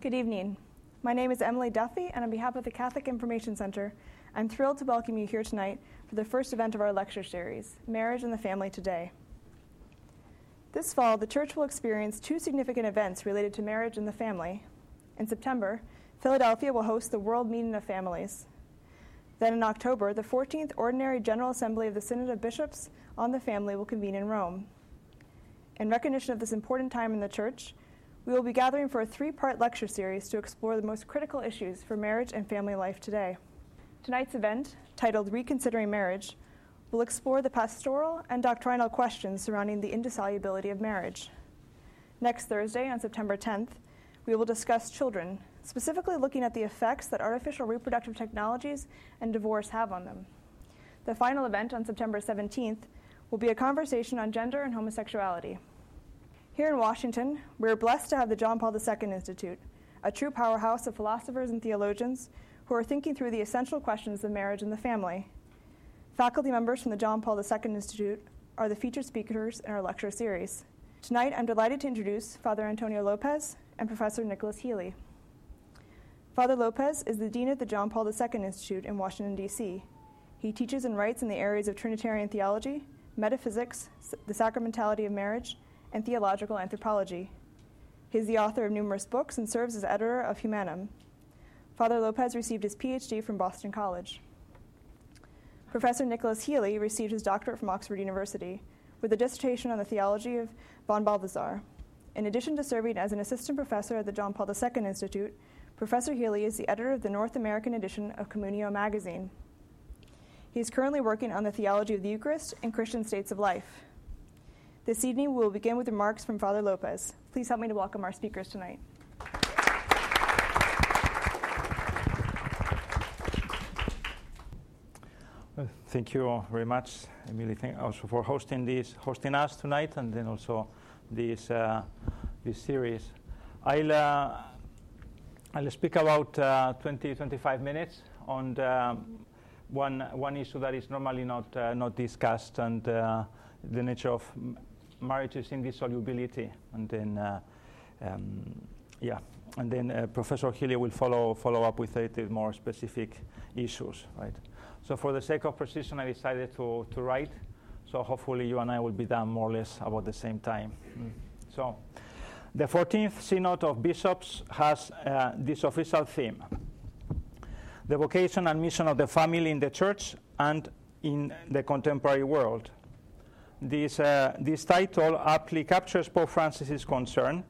Good evening. My name is Emily Duffy, and on behalf of the Catholic Information Center, I'm thrilled to welcome you here tonight for the first event of our lecture series, Marriage and the Family Today. This fall, the Church will experience two significant events related to marriage and the family. In September, Philadelphia will host the World Meeting of Families. Then in October, the 14th Ordinary General Assembly of the Synod of Bishops on the Family will convene in Rome. In recognition of this important time in the Church, we will be gathering for a three part lecture series to explore the most critical issues for marriage and family life today. Tonight's event, titled Reconsidering Marriage, will explore the pastoral and doctrinal questions surrounding the indissolubility of marriage. Next Thursday, on September 10th, we will discuss children, specifically looking at the effects that artificial reproductive technologies and divorce have on them. The final event on September 17th will be a conversation on gender and homosexuality. Here in Washington, we are blessed to have the John Paul II Institute, a true powerhouse of philosophers and theologians who are thinking through the essential questions of marriage and the family. Faculty members from the John Paul II Institute are the featured speakers in our lecture series. Tonight, I'm delighted to introduce Father Antonio Lopez and Professor Nicholas Healy. Father Lopez is the Dean of the John Paul II Institute in Washington, D.C. He teaches and writes in the areas of Trinitarian theology, metaphysics, the sacramentality of marriage, and theological anthropology. He is the author of numerous books and serves as editor of Humanum. Father Lopez received his PhD from Boston College. Professor Nicholas Healy received his doctorate from Oxford University with a dissertation on the theology of von Balthasar. In addition to serving as an assistant professor at the John Paul II Institute, Professor Healy is the editor of the North American edition of Communio magazine. He is currently working on the theology of the Eucharist and Christian states of life. This evening, we will begin with remarks from Father Lopez. Please help me to welcome our speakers tonight. Thank you very much, Emily, thank also for hosting this, hosting us tonight, and then also this uh, this series. I'll uh, I'll speak about uh, 20 25 minutes on the, one one issue that is normally not uh, not discussed, and uh, the nature of marriage's indissolubility, and then uh, um, yeah, and then uh, Professor Healy will follow follow up with it with more specific issues, right? So for the sake of precision, I decided to to write. So hopefully you and I will be done more or less about the same time. Mm. So. The 14th Synod of Bishops has uh, this official theme the vocation and mission of the family in the church and in the contemporary world. This, uh, this title aptly captures Pope Francis's concern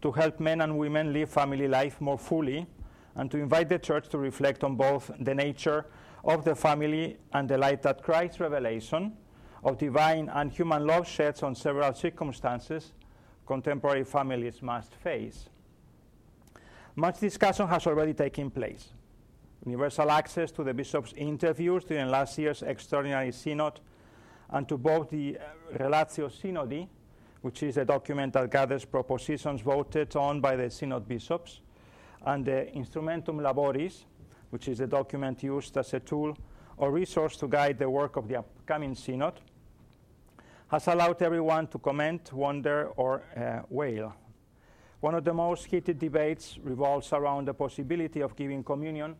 to help men and women live family life more fully and to invite the church to reflect on both the nature of the family and the light that Christ's revelation of divine and human love sheds on several circumstances contemporary families must face. Much discussion has already taken place. Universal access to the bishop's interviews during last year's extraordinary synod and to both the uh, Relatio Synodi, which is a document that gathers propositions voted on by the Synod bishops, and the Instrumentum Laboris, which is a document used as a tool or resource to guide the work of the upcoming Synod, has allowed everyone to comment, wonder, or uh, wail. One of the most heated debates revolves around the possibility of giving communion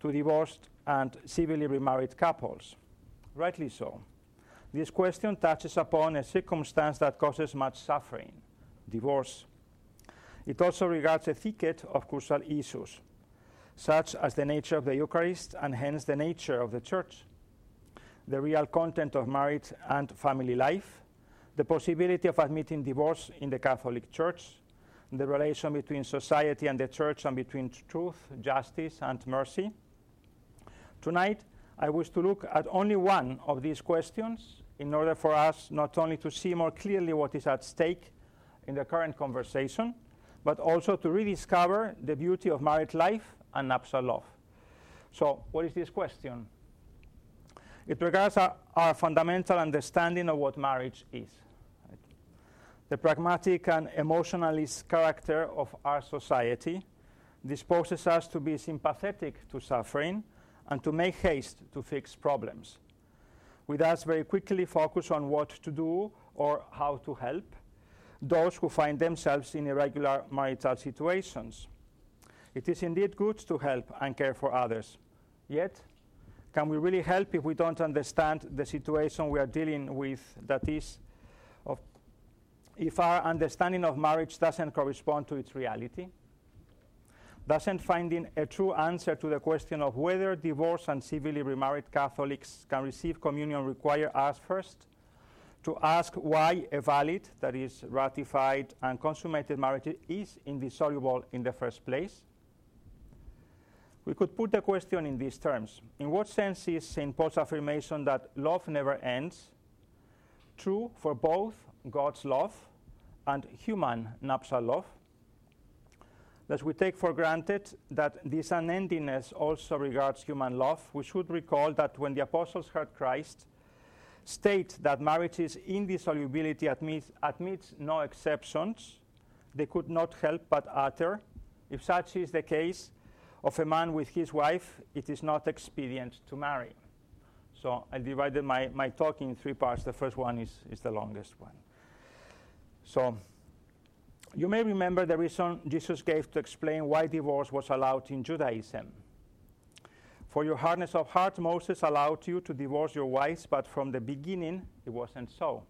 to divorced and civilly remarried couples. Rightly so. This question touches upon a circumstance that causes much suffering divorce. It also regards a thicket of crucial issues, such as the nature of the Eucharist and hence the nature of the Church, the real content of marriage and family life, the possibility of admitting divorce in the Catholic Church, the relation between society and the Church and between truth, justice, and mercy. Tonight, I wish to look at only one of these questions in order for us not only to see more clearly what is at stake in the current conversation, but also to rediscover the beauty of married life and nuptial love. So, what is this question? It regards our, our fundamental understanding of what marriage is. Right? The pragmatic and emotionalist character of our society disposes us to be sympathetic to suffering and to make haste to fix problems. We thus very quickly focus on what to do or how to help those who find themselves in irregular marital situations. It is indeed good to help and care for others. Yet, can we really help if we don't understand the situation we are dealing with? That is, if our understanding of marriage doesn't correspond to its reality? Doesn't finding a true answer to the question of whether divorced and civilly remarried Catholics can receive communion require us first to ask why a valid, that is, ratified and consummated marriage is indissoluble in the first place? We could put the question in these terms In what sense is St. Paul's affirmation that love never ends true for both God's love and human nuptial love? As we take for granted that this unendingness also regards human love, we should recall that when the apostles heard Christ state that marriage's indissolubility admits, admits no exceptions, they could not help but utter, if such is the case of a man with his wife, it is not expedient to marry. So I divided my, my talk in three parts. The first one is, is the longest one. So you may remember the reason Jesus gave to explain why divorce was allowed in Judaism. For your hardness of heart, Moses allowed you to divorce your wives, but from the beginning it wasn't so.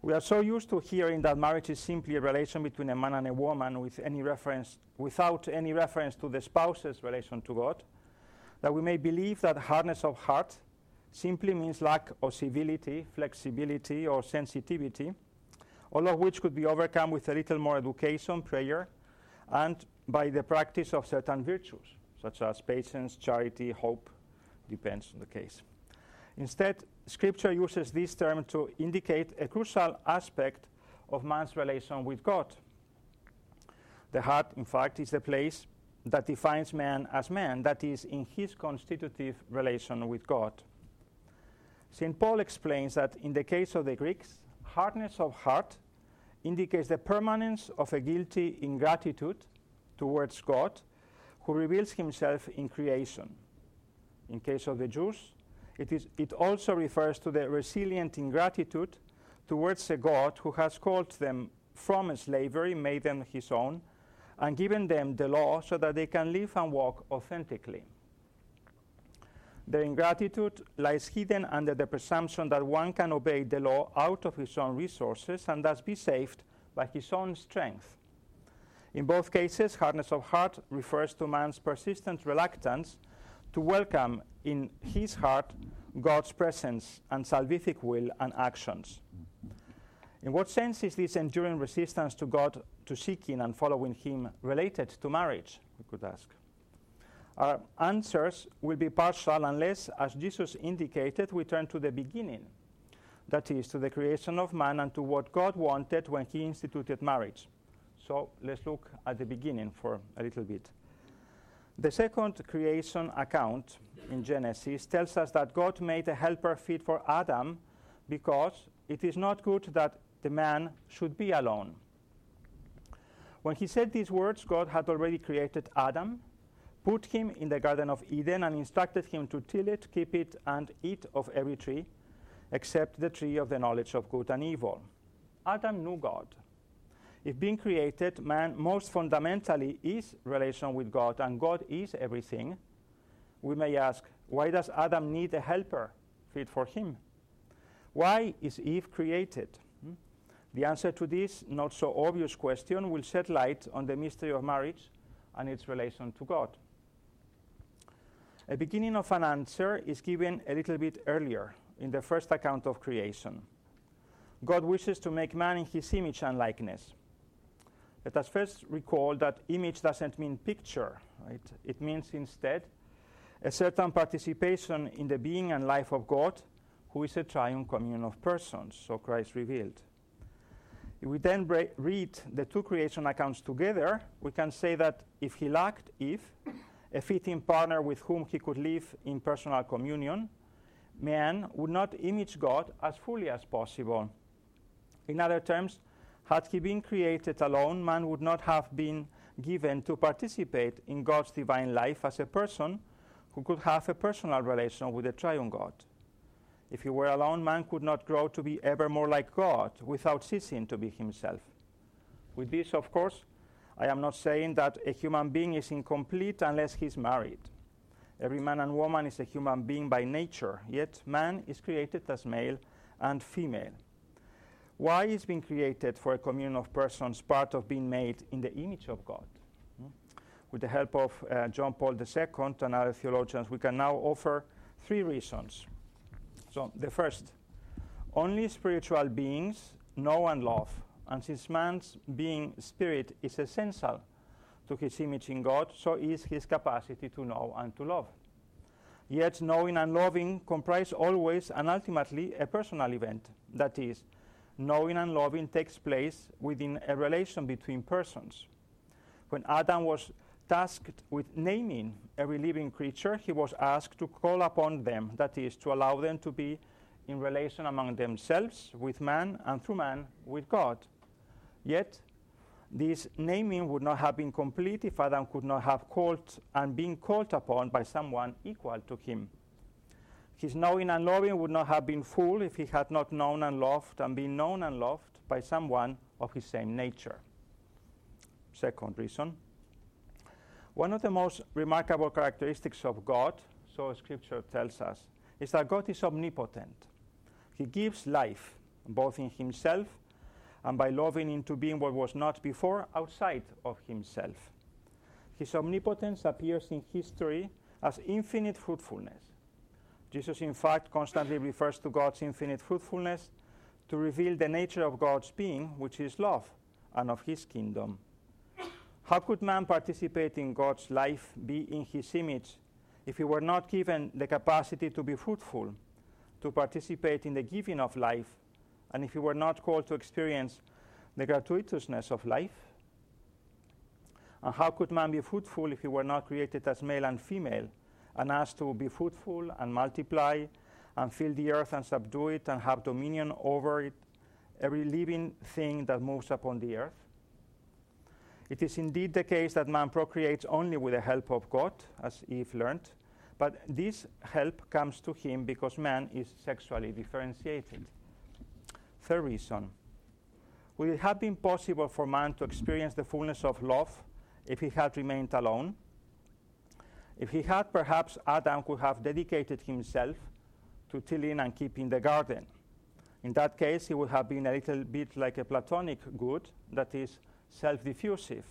We are so used to hearing that marriage is simply a relation between a man and a woman with any reference, without any reference to the spouse's relation to God, that we may believe that hardness of heart simply means lack of civility, flexibility, or sensitivity all of which could be overcome with a little more education, prayer, and by the practice of certain virtues, such as patience, charity, hope, depends on the case. Instead, Scripture uses this term to indicate a crucial aspect of man's relation with God. The heart, in fact, is the place that defines man as man, that is, in his constitutive relation with God. St. Paul explains that in the case of the Greeks, hardness of heart indicates the permanence of a guilty ingratitude towards God, who reveals himself in creation. In case of the Jews, it, is, it also refers to the resilient ingratitude towards a God who has called them from slavery, made them his own, and given them the law so that they can live and walk authentically. Their ingratitude lies hidden under the presumption that one can obey the law out of his own resources and thus be saved by his own strength. In both cases, hardness of heart refers to man's persistent reluctance to welcome in his heart God's presence and salvific will and actions. In what sense is this enduring resistance to God, to seeking and following Him, related to marriage? We could ask. Our answers will be partial unless, as Jesus indicated, we turn to the beginning, that is, to the creation of man and to what God wanted when He instituted marriage. So let's look at the beginning for a little bit. The second creation account in Genesis tells us that God made a helper fit for Adam because it is not good that the man should be alone. When he said these words, God had already created Adam put him in the Garden of Eden and instructed him to till it, keep it, and eat of every tree, except the tree of the knowledge of good and evil. Adam knew God. If being created, man most fundamentally is relation with God, and God is everything, we may ask, why does Adam need a helper fit for him? Why is Eve created? Hmm? The answer to this not so obvious question will shed light on the mystery of marriage and its relation to God. A beginning of an answer is given a little bit earlier in the first account of creation. God wishes to make man in his image and likeness. Let us first recall that image doesn't mean picture, right? It means instead a certain participation in the being and life of God, who is a triune communion of persons, so Christ revealed. If we then read the two creation accounts together, we can say that if he lacked Eve, a fitting partner with whom he could live in personal communion, man would not image God as fully as possible. In other terms, had he been created alone, man would not have been given to participate in God's divine life as a person who could have a personal relation with the triune God. If he were alone, man could not grow to be ever more like God without ceasing to be himself. With this, of course, I am not saying that a human being is incomplete unless he's married. Every man and woman is a human being by nature, yet man is created as male and female. Why is being created for a communion of persons part of being made in the image of God? Hmm? With the help of uh, John Paul II and other theologians, we can now offer three reasons. So, the first, only spiritual beings know and love and since man's being spirit is essential to his image in God, so is his capacity to know and to love. Yet, knowing and loving comprise always and ultimately a personal event. That is, knowing and loving takes place within a relation between persons. When Adam was tasked with naming every living creature, he was asked to call upon them, that is, to allow them to be in relation among themselves with man and through man with God. Yet, this naming would not have been complete if Adam could not have called and been called upon by someone equal to him. His knowing and loving would not have been full if he had not known and loved and been known and loved by someone of his same nature. Second reason. One of the most remarkable characteristics of God, so Scripture tells us, is that God is omnipotent. He gives life, both in himself and by loving into being what was not before outside of himself. His omnipotence appears in history as infinite fruitfulness. Jesus, in fact, constantly refers to God's infinite fruitfulness to reveal the nature of God's being, which is love, and of his kingdom. How could man participate in God's life, be in his image, if he were not given the capacity to be fruitful, to participate in the giving of life, and if he were not called to experience the gratuitousness of life? And how could man be fruitful if he were not created as male and female and asked to be fruitful and multiply and fill the earth and subdue it and have dominion over it, every living thing that moves upon the earth? It is indeed the case that man procreates only with the help of God, as Eve learned, but this help comes to him because man is sexually differentiated. Third reason would it have been possible for man to experience the fullness of love if he had remained alone? If he had, perhaps Adam could have dedicated himself to tilling and keeping the garden. In that case, he would have been a little bit like a Platonic good, that is, self diffusive.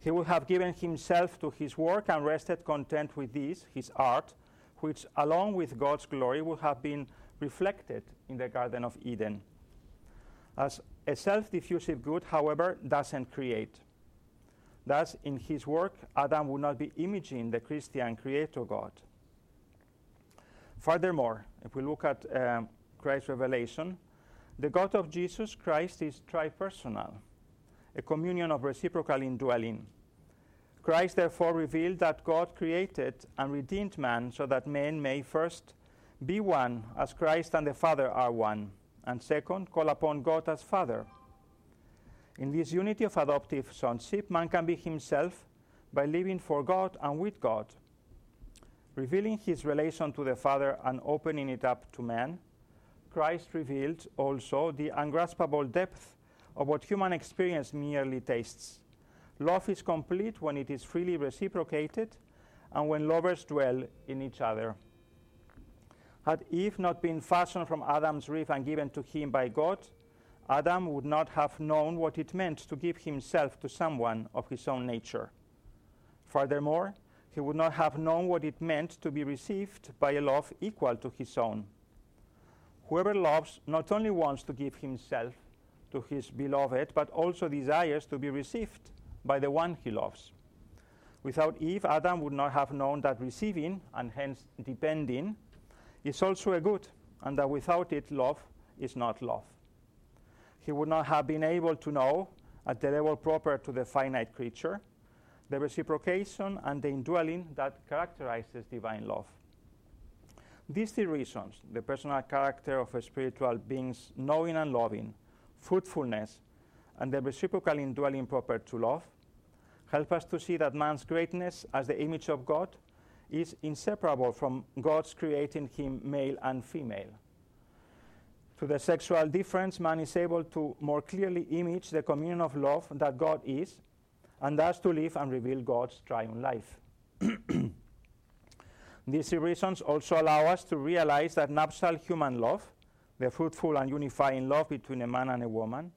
He would have given himself to his work and rested content with this, his art, which, along with God's glory, would have been reflected in the Garden of Eden. As a self diffusive good, however, doesn't create. Thus, in his work, Adam would not be imaging the Christian creator God. Furthermore, if we look at um, Christ's revelation, the God of Jesus Christ is tripersonal, a communion of reciprocal indwelling. Christ therefore revealed that God created and redeemed man so that men may first be one as Christ and the Father are one and second, call upon God as Father. In this unity of adoptive sonship, man can be himself by living for God and with God. Revealing his relation to the Father and opening it up to man, Christ revealed also the ungraspable depth of what human experience merely tastes. Love is complete when it is freely reciprocated and when lovers dwell in each other. Had Eve not been fashioned from Adam's rib and given to him by God, Adam would not have known what it meant to give himself to someone of his own nature. Furthermore, he would not have known what it meant to be received by a love equal to his own. Whoever loves not only wants to give himself to his beloved, but also desires to be received by the one he loves. Without Eve, Adam would not have known that receiving, and hence depending, is also a good, and that without it, love is not love. He would not have been able to know, at the level proper to the finite creature, the reciprocation and the indwelling that characterizes divine love. These three reasons the personal character of a spiritual being's knowing and loving, fruitfulness, and the reciprocal indwelling proper to love help us to see that man's greatness as the image of God is inseparable from God's creating him male and female. To the sexual difference, man is able to more clearly image the communion of love that God is, and thus to live and reveal God's triune life. These reasons also allow us to realize that nuptial human love, the fruitful and unifying love between a man and a woman,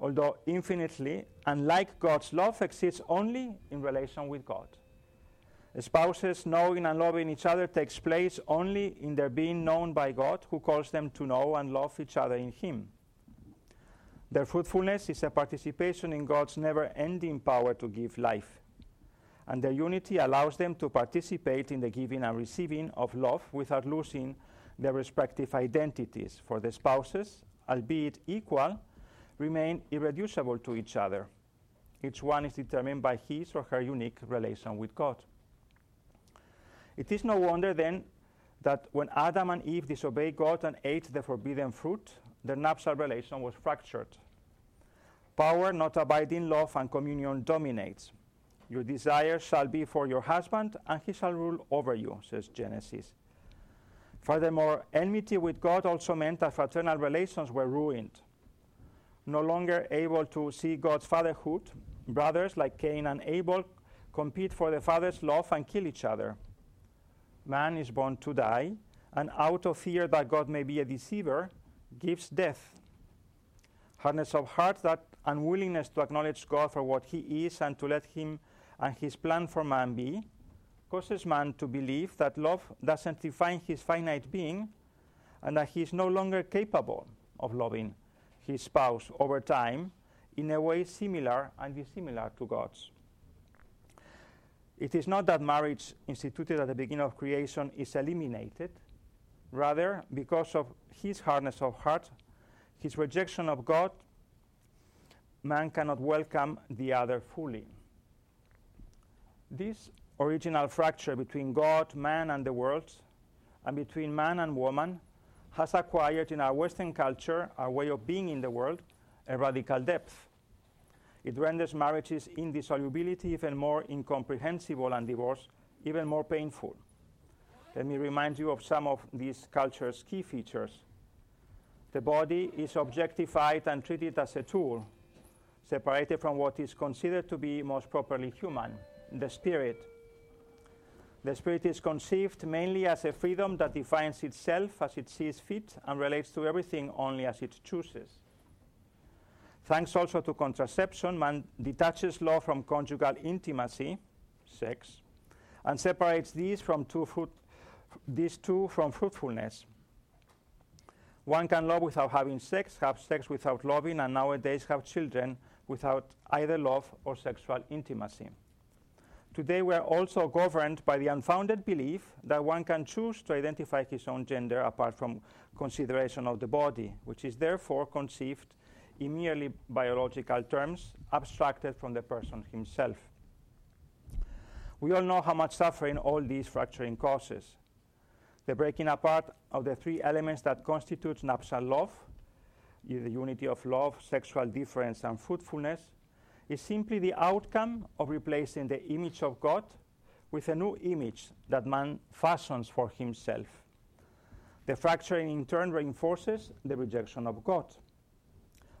although infinitely unlike God's love, exists only in relation with God. Spouses knowing and loving each other takes place only in their being known by God, who calls them to know and love each other in Him. Their fruitfulness is a participation in God's never ending power to give life. And their unity allows them to participate in the giving and receiving of love without losing their respective identities. For the spouses, albeit equal, remain irreducible to each other. Each one is determined by his or her unique relation with God. It is no wonder then that when Adam and Eve disobeyed God and ate the forbidden fruit, their nuptial relation was fractured. Power, not abiding love, and communion dominates. Your desire shall be for your husband, and he shall rule over you, says Genesis. Furthermore, enmity with God also meant that fraternal relations were ruined. No longer able to see God's fatherhood, brothers like Cain and Abel compete for the father's love and kill each other man is born to die, and out of fear that God may be a deceiver, gives death. Hardness of heart, that unwillingness to acknowledge God for what he is and to let him and his plan for man be, causes man to believe that love doesn't define his finite being and that he is no longer capable of loving his spouse over time in a way similar and dissimilar to God's. It is not that marriage instituted at the beginning of creation is eliminated. Rather, because of his hardness of heart, his rejection of God, man cannot welcome the other fully. This original fracture between God, man, and the world, and between man and woman, has acquired in our Western culture, our way of being in the world, a radical depth. It renders marriage's indissolubility even more incomprehensible and divorce even more painful. Let me remind you of some of these culture's key features. The body is objectified and treated as a tool, separated from what is considered to be most properly human, the spirit. The spirit is conceived mainly as a freedom that defines itself as it sees fit and relates to everything only as it chooses. Thanks also to contraception, man detaches love from conjugal intimacy, sex, and separates these from two fruit, these two from fruitfulness. One can love without having sex, have sex without loving, and nowadays have children without either love or sexual intimacy. Today, we are also governed by the unfounded belief that one can choose to identify his own gender apart from consideration of the body, which is therefore conceived in merely biological terms, abstracted from the person himself. We all know how much suffering all these fracturing causes. The breaking apart of the three elements that constitute nuptial love, the unity of love, sexual difference, and fruitfulness, is simply the outcome of replacing the image of God with a new image that man fashions for himself. The fracturing in turn reinforces the rejection of God.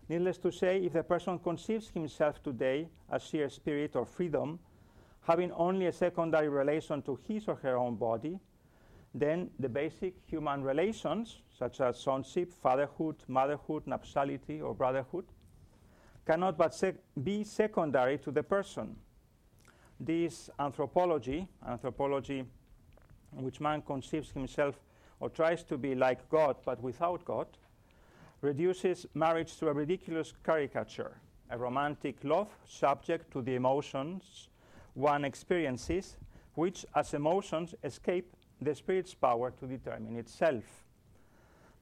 Needless to say, if the person conceives himself today as sheer spirit or freedom, having only a secondary relation to his or her own body, then the basic human relations, such as sonship, fatherhood, motherhood, nuptiality, or brotherhood, cannot but sec- be secondary to the person. This anthropology, anthropology in which man conceives himself or tries to be like God but without God, reduces marriage to a ridiculous caricature, a romantic love subject to the emotions one experiences, which, as emotions, escape the spirit's power to determine itself.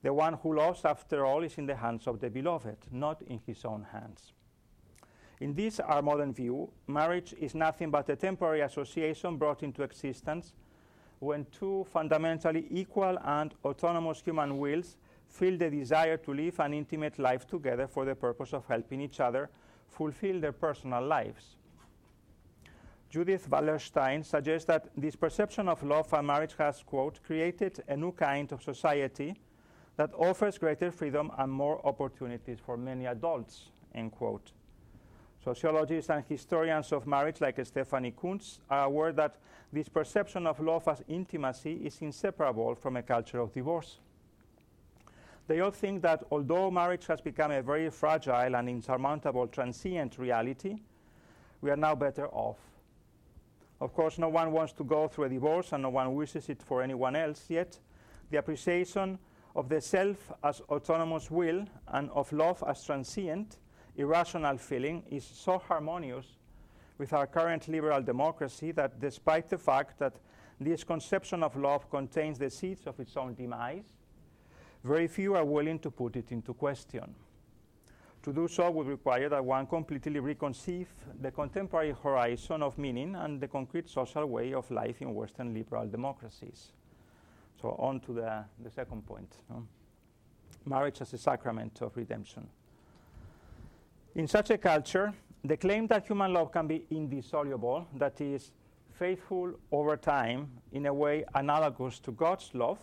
The one who loves, after all, is in the hands of the beloved, not in his own hands. In this, our modern view, marriage is nothing but a temporary association brought into existence when two fundamentally equal and autonomous human wills feel the desire to live an intimate life together for the purpose of helping each other fulfill their personal lives. Judith Wallerstein suggests that this perception of love and marriage has, quote, created a new kind of society that offers greater freedom and more opportunities for many adults, end quote. Sociologists and historians of marriage, like Stephanie Coontz, are aware that this perception of love as intimacy is inseparable from a culture of divorce. They all think that although marriage has become a very fragile and insurmountable transient reality, we are now better off. Of course, no one wants to go through a divorce and no one wishes it for anyone else, yet, the appreciation of the self as autonomous will and of love as transient, irrational feeling is so harmonious with our current liberal democracy that despite the fact that this conception of love contains the seeds of its own demise, very few are willing to put it into question. To do so would require that one completely reconceive the contemporary horizon of meaning and the concrete social way of life in Western liberal democracies. So, on to the, the second point no? marriage as a sacrament of redemption. In such a culture, the claim that human love can be indissoluble, that is, faithful over time in a way analogous to God's love,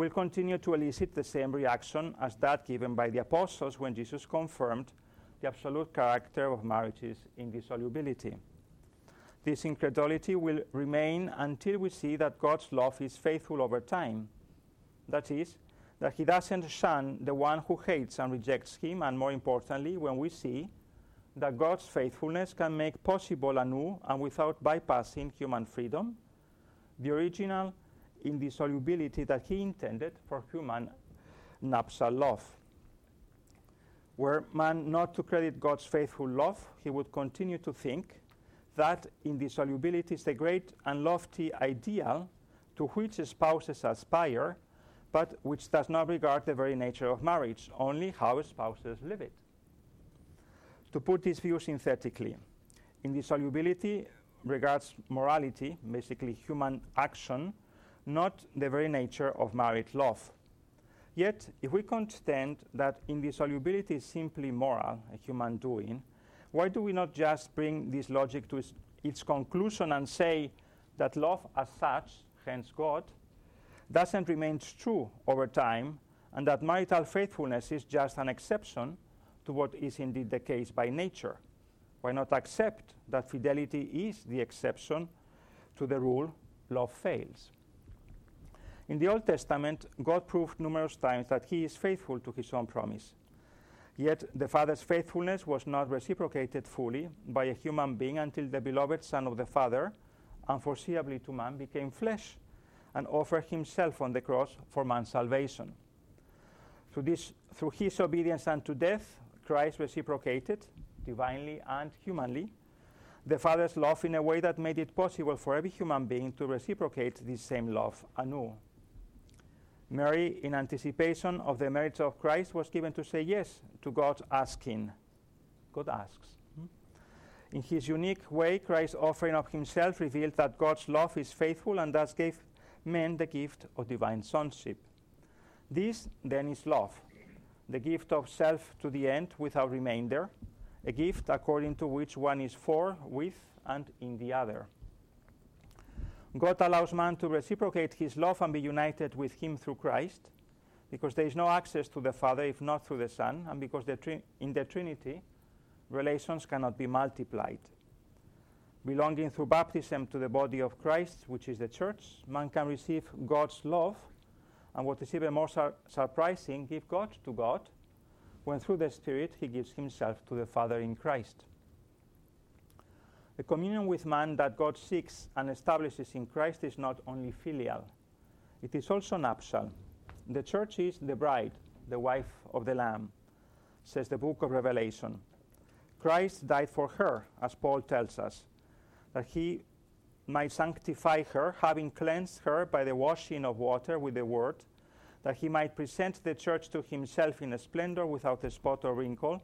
will continue to elicit the same reaction as that given by the apostles when Jesus confirmed the absolute character of marriage's indissolubility. This incredulity will remain until we see that God's love is faithful over time. That is, that He doesn't shun the one who hates and rejects Him, and more importantly, when we see that God's faithfulness can make possible anew and without bypassing human freedom the original indissolubility that he intended for human nuptial love. Were man not to credit God's faithful love, he would continue to think that indissolubility is the great and lofty ideal to which spouses aspire, but which does not regard the very nature of marriage, only how spouses live it. To put this view synthetically, indissolubility regards morality, basically human action, not the very nature of married love. Yet, if we contend that indissolubility is simply moral, a human doing, why do we not just bring this logic to its, its conclusion and say that love as such, hence God, doesn't remain true over time, and that marital faithfulness is just an exception to what is indeed the case by nature? Why not accept that fidelity is the exception to the rule love fails? In the Old Testament, God proved numerous times that He is faithful to His own promise. Yet the Father's faithfulness was not reciprocated fully by a human being until the beloved Son of the Father, unforeseeably to man, became flesh and offered Himself on the cross for man's salvation. Through, this, through His obedience unto death, Christ reciprocated, divinely and humanly, the Father's love in a way that made it possible for every human being to reciprocate this same love anew. Mary, in anticipation of the merits of Christ, was given to say yes to God's asking. God asks. Hmm? In his unique way, Christ's offering of himself revealed that God's love is faithful and thus gave men the gift of divine sonship. This, then, is love the gift of self to the end without remainder, a gift according to which one is for, with, and in the other. God allows man to reciprocate his love and be united with him through Christ, because there is no access to the Father if not through the Son, and because the tri- in the Trinity, relations cannot be multiplied. Belonging through baptism to the body of Christ, which is the church, man can receive God's love, and what is even more sur- surprising, give God to God, when through the Spirit he gives himself to the Father in Christ. The communion with man that God seeks and establishes in Christ is not only filial, it is also nuptial. The church is the bride, the wife of the Lamb, says the book of Revelation. Christ died for her, as Paul tells us, that he might sanctify her, having cleansed her by the washing of water with the word, that he might present the church to himself in a splendor without a spot or wrinkle,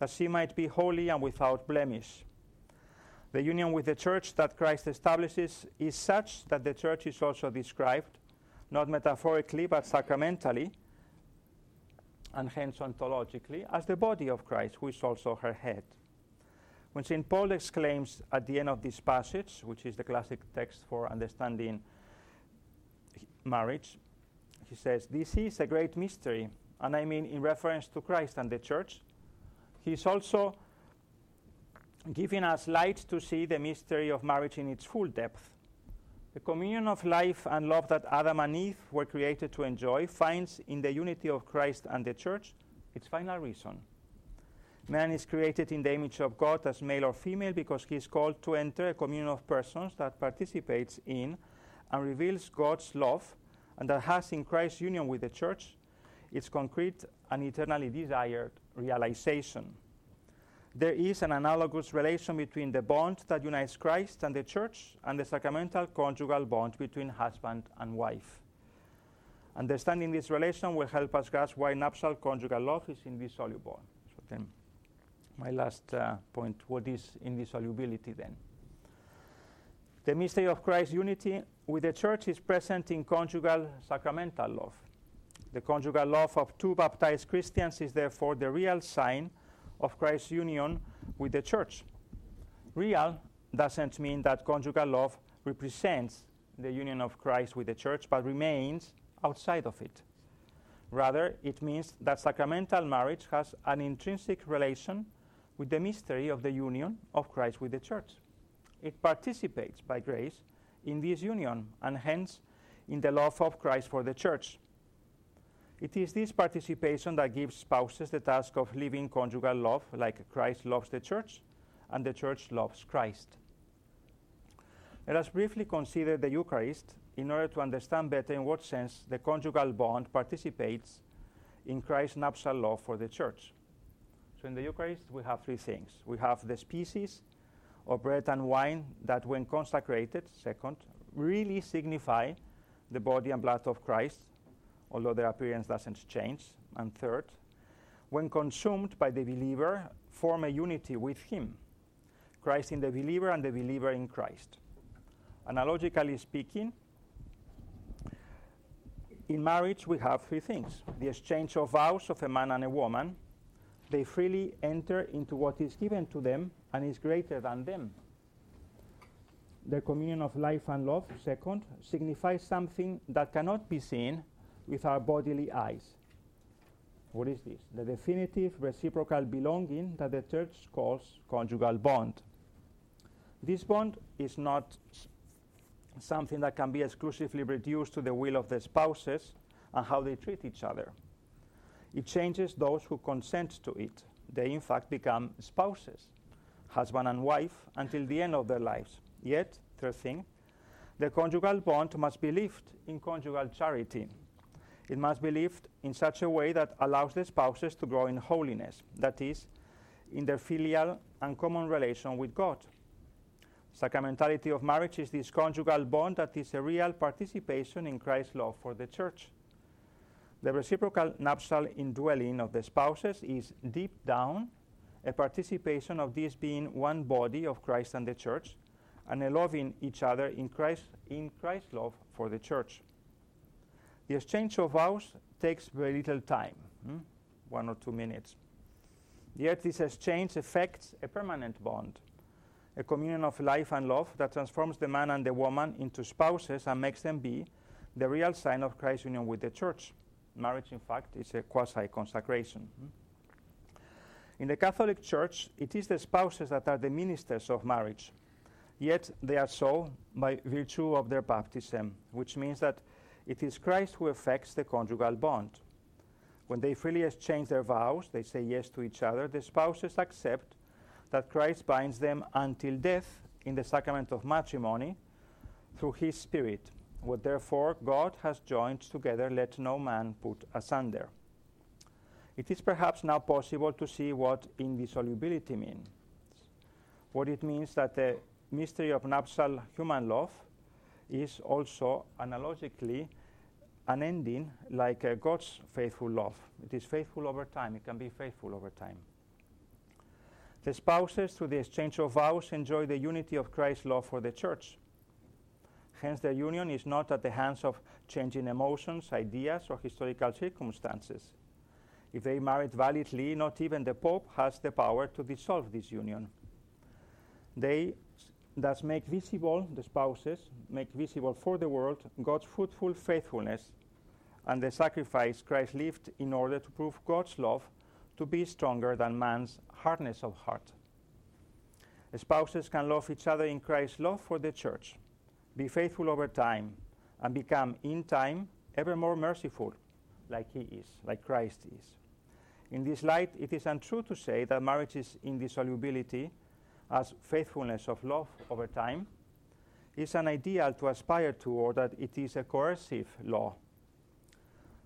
that she might be holy and without blemish. The union with the church that Christ establishes is such that the church is also described, not metaphorically but sacramentally, and hence ontologically, as the body of Christ, who is also her head. When St. Paul exclaims at the end of this passage, which is the classic text for understanding marriage, he says, This is a great mystery, and I mean in reference to Christ and the church. He is also giving us light to see the mystery of marriage in its full depth. The communion of life and love that Adam and Eve were created to enjoy finds in the unity of Christ and the church its final reason. Man is created in the image of God as male or female because he is called to enter a communion of persons that participates in and reveals God's love and that has in Christ's union with the church its concrete and eternally desired realization. There is an analogous relation between the bond that unites Christ and the church and the sacramental conjugal bond between husband and wife. Understanding this relation will help us grasp why nuptial conjugal love is indissoluble. So then, my last uh, point, what is indissolubility then? The mystery of Christ's unity with the church is present in conjugal sacramental love. The conjugal love of two baptized Christians is therefore the real sign of Christ's union with the church. Real doesn't mean that conjugal love represents the union of Christ with the church, but remains outside of it. Rather, it means that sacramental marriage has an intrinsic relation with the mystery of the union of Christ with the church. It participates by grace in this union and hence in the love of Christ for the church. It is this participation that gives spouses the task of living conjugal love like Christ loves the church and the church loves Christ. Let us briefly consider the Eucharist in order to understand better in what sense the conjugal bond participates in Christ's nuptial love for the church. So, in the Eucharist, we have three things. We have the species of bread and wine that, when consecrated, second, really signify the body and blood of Christ, although their appearance doesn't change. And third, when consumed by the believer, form a unity with Him Christ in the believer and the believer in Christ. Analogically speaking, in marriage we have three things the exchange of vows of a man and a woman. They freely enter into what is given to them and is greater than them. The communion of life and love, second, signifies something that cannot be seen with our bodily eyes. What is this? The definitive reciprocal belonging that the church calls conjugal bond. This bond is not something that can be exclusively reduced to the will of the spouses and how they treat each other. It changes those who consent to it. They, in fact, become spouses, husband and wife, until the end of their lives. Yet, third thing, the conjugal bond must be lived in conjugal charity. It must be lived in such a way that allows the spouses to grow in holiness, that is, in their filial and common relation with God. Sacramentality of marriage is this conjugal bond that is a real participation in Christ's love for the church. The reciprocal nuptial indwelling of the spouses is deep down a participation of this being one body of Christ and the church, and a loving each other in Christ in Christ's love for the church. The exchange of vows takes very little time, hmm? one or two minutes. Yet this exchange affects a permanent bond, a communion of life and love that transforms the man and the woman into spouses and makes them be the real sign of Christ's union with the church. Marriage, in fact, is a quasi consecration. Hmm? In the Catholic Church, it is the spouses that are the ministers of marriage. Yet they are so by virtue of their baptism, which means that it is Christ who effects the conjugal bond. When they freely exchange their vows, they say yes to each other, the spouses accept that Christ binds them until death in the sacrament of matrimony through his Spirit. What therefore God has joined together, let no man put asunder. It is perhaps now possible to see what indissolubility means. What it means that the mystery of nuptial human love is also analogically unending, like uh, God's faithful love. It is faithful over time, it can be faithful over time. The spouses, through the exchange of vows, enjoy the unity of Christ's love for the church. Hence, their union is not at the hands of changing emotions, ideas, or historical circumstances. If they married validly, not even the Pope has the power to dissolve this union. They thus make visible, the spouses, make visible for the world God's fruitful faithfulness and the sacrifice Christ lived in order to prove God's love to be stronger than man's hardness of heart. spouses can love each other in Christ's love for the church, be faithful over time, and become, in time, ever more merciful, like He is, like Christ is. In this light, it is untrue to say that marriage is indissolubility, as faithfulness of love over time is an ideal to aspire to, or that it is a coercive law.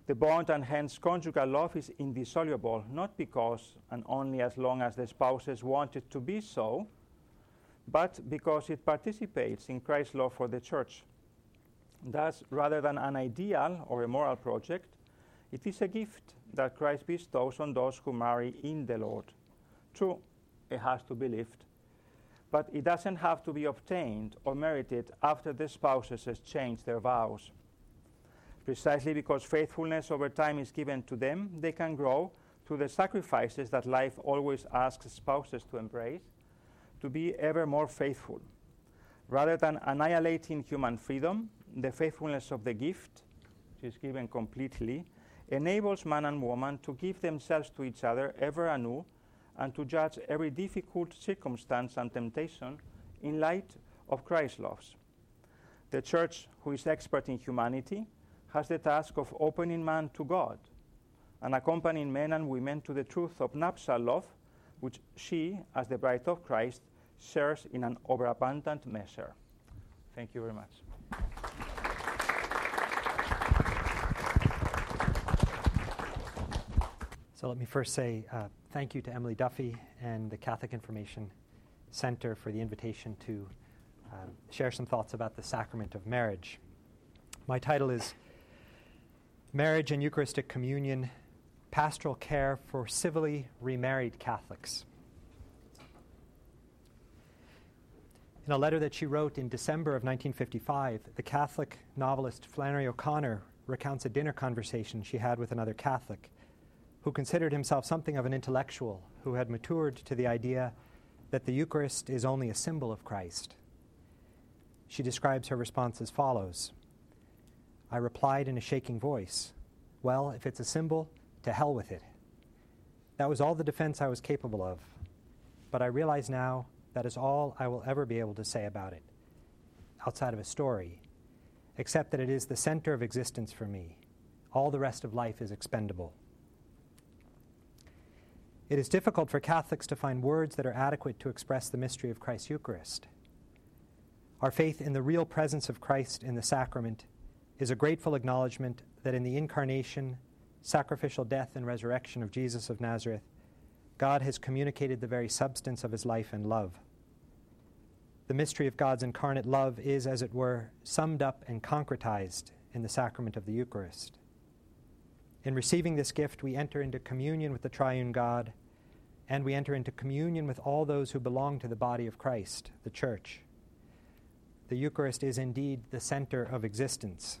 The bond and hence conjugal love is indissoluble, not because and only as long as the spouses want it to be so, but because it participates in Christ's love for the church. Thus, rather than an ideal or a moral project, it is a gift that Christ bestows on those who marry in the Lord. True, it has to be lived, but it doesn't have to be obtained or merited after the spouses exchange their vows. Precisely because faithfulness over time is given to them, they can grow through the sacrifices that life always asks spouses to embrace to be ever more faithful. Rather than annihilating human freedom, the faithfulness of the gift, which is given completely, enables man and woman to give themselves to each other ever anew and to judge every difficult circumstance and temptation in light of Christ's loves. The Church, who is expert in humanity, has the task of opening man to God and accompanying men and women to the truth of nuptial love, which she, as the bride of Christ, shares in an overabundant measure. Thank you very much. So let me first say uh, thank you to Emily Duffy and the Catholic Information Center for the invitation to um, share some thoughts about the sacrament of marriage. My title is Marriage and Eucharistic Communion Pastoral Care for Civilly Remarried Catholics. In a letter that she wrote in December of 1955, the Catholic novelist Flannery O'Connor recounts a dinner conversation she had with another Catholic who considered himself something of an intellectual, who had matured to the idea that the Eucharist is only a symbol of Christ. She describes her response as follows I replied in a shaking voice, Well, if it's a symbol, to hell with it. That was all the defense I was capable of, but I realize now that is all I will ever be able to say about it, outside of a story, except that it is the center of existence for me. All the rest of life is expendable. It is difficult for Catholics to find words that are adequate to express the mystery of Christ's Eucharist. Our faith in the real presence of Christ in the sacrament is a grateful acknowledgement that in the incarnation, sacrificial death, and resurrection of Jesus of Nazareth, God has communicated the very substance of his life and love. The mystery of God's incarnate love is, as it were, summed up and concretized in the sacrament of the Eucharist. In receiving this gift, we enter into communion with the triune God and we enter into communion with all those who belong to the body of Christ, the church. The Eucharist is indeed the center of existence.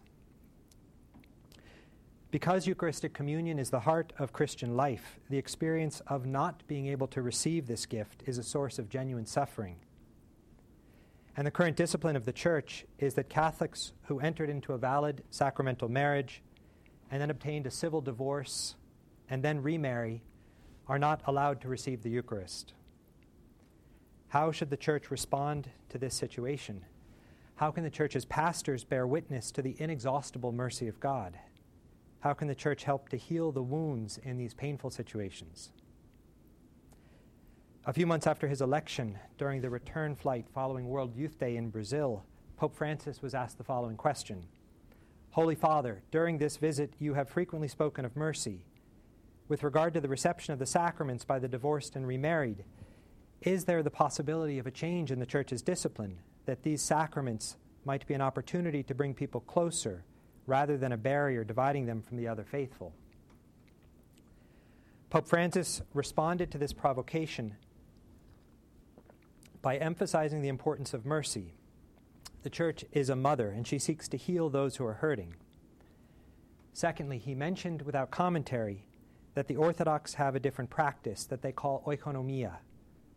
Because Eucharistic communion is the heart of Christian life, the experience of not being able to receive this gift is a source of genuine suffering. And the current discipline of the Church is that Catholics who entered into a valid sacramental marriage and then obtained a civil divorce and then remarry are not allowed to receive the Eucharist. How should the church respond to this situation? How can the church's pastors bear witness to the inexhaustible mercy of God? How can the church help to heal the wounds in these painful situations? A few months after his election, during the return flight following World Youth Day in Brazil, Pope Francis was asked the following question Holy Father, during this visit you have frequently spoken of mercy with regard to the reception of the sacraments by the divorced and remarried, is there the possibility of a change in the church's discipline, that these sacraments might be an opportunity to bring people closer rather than a barrier dividing them from the other faithful? Pope Francis responded to this provocation by emphasizing the importance of mercy. The church is a mother, and she seeks to heal those who are hurting. Secondly, he mentioned without commentary that the Orthodox have a different practice that they call oikonomia,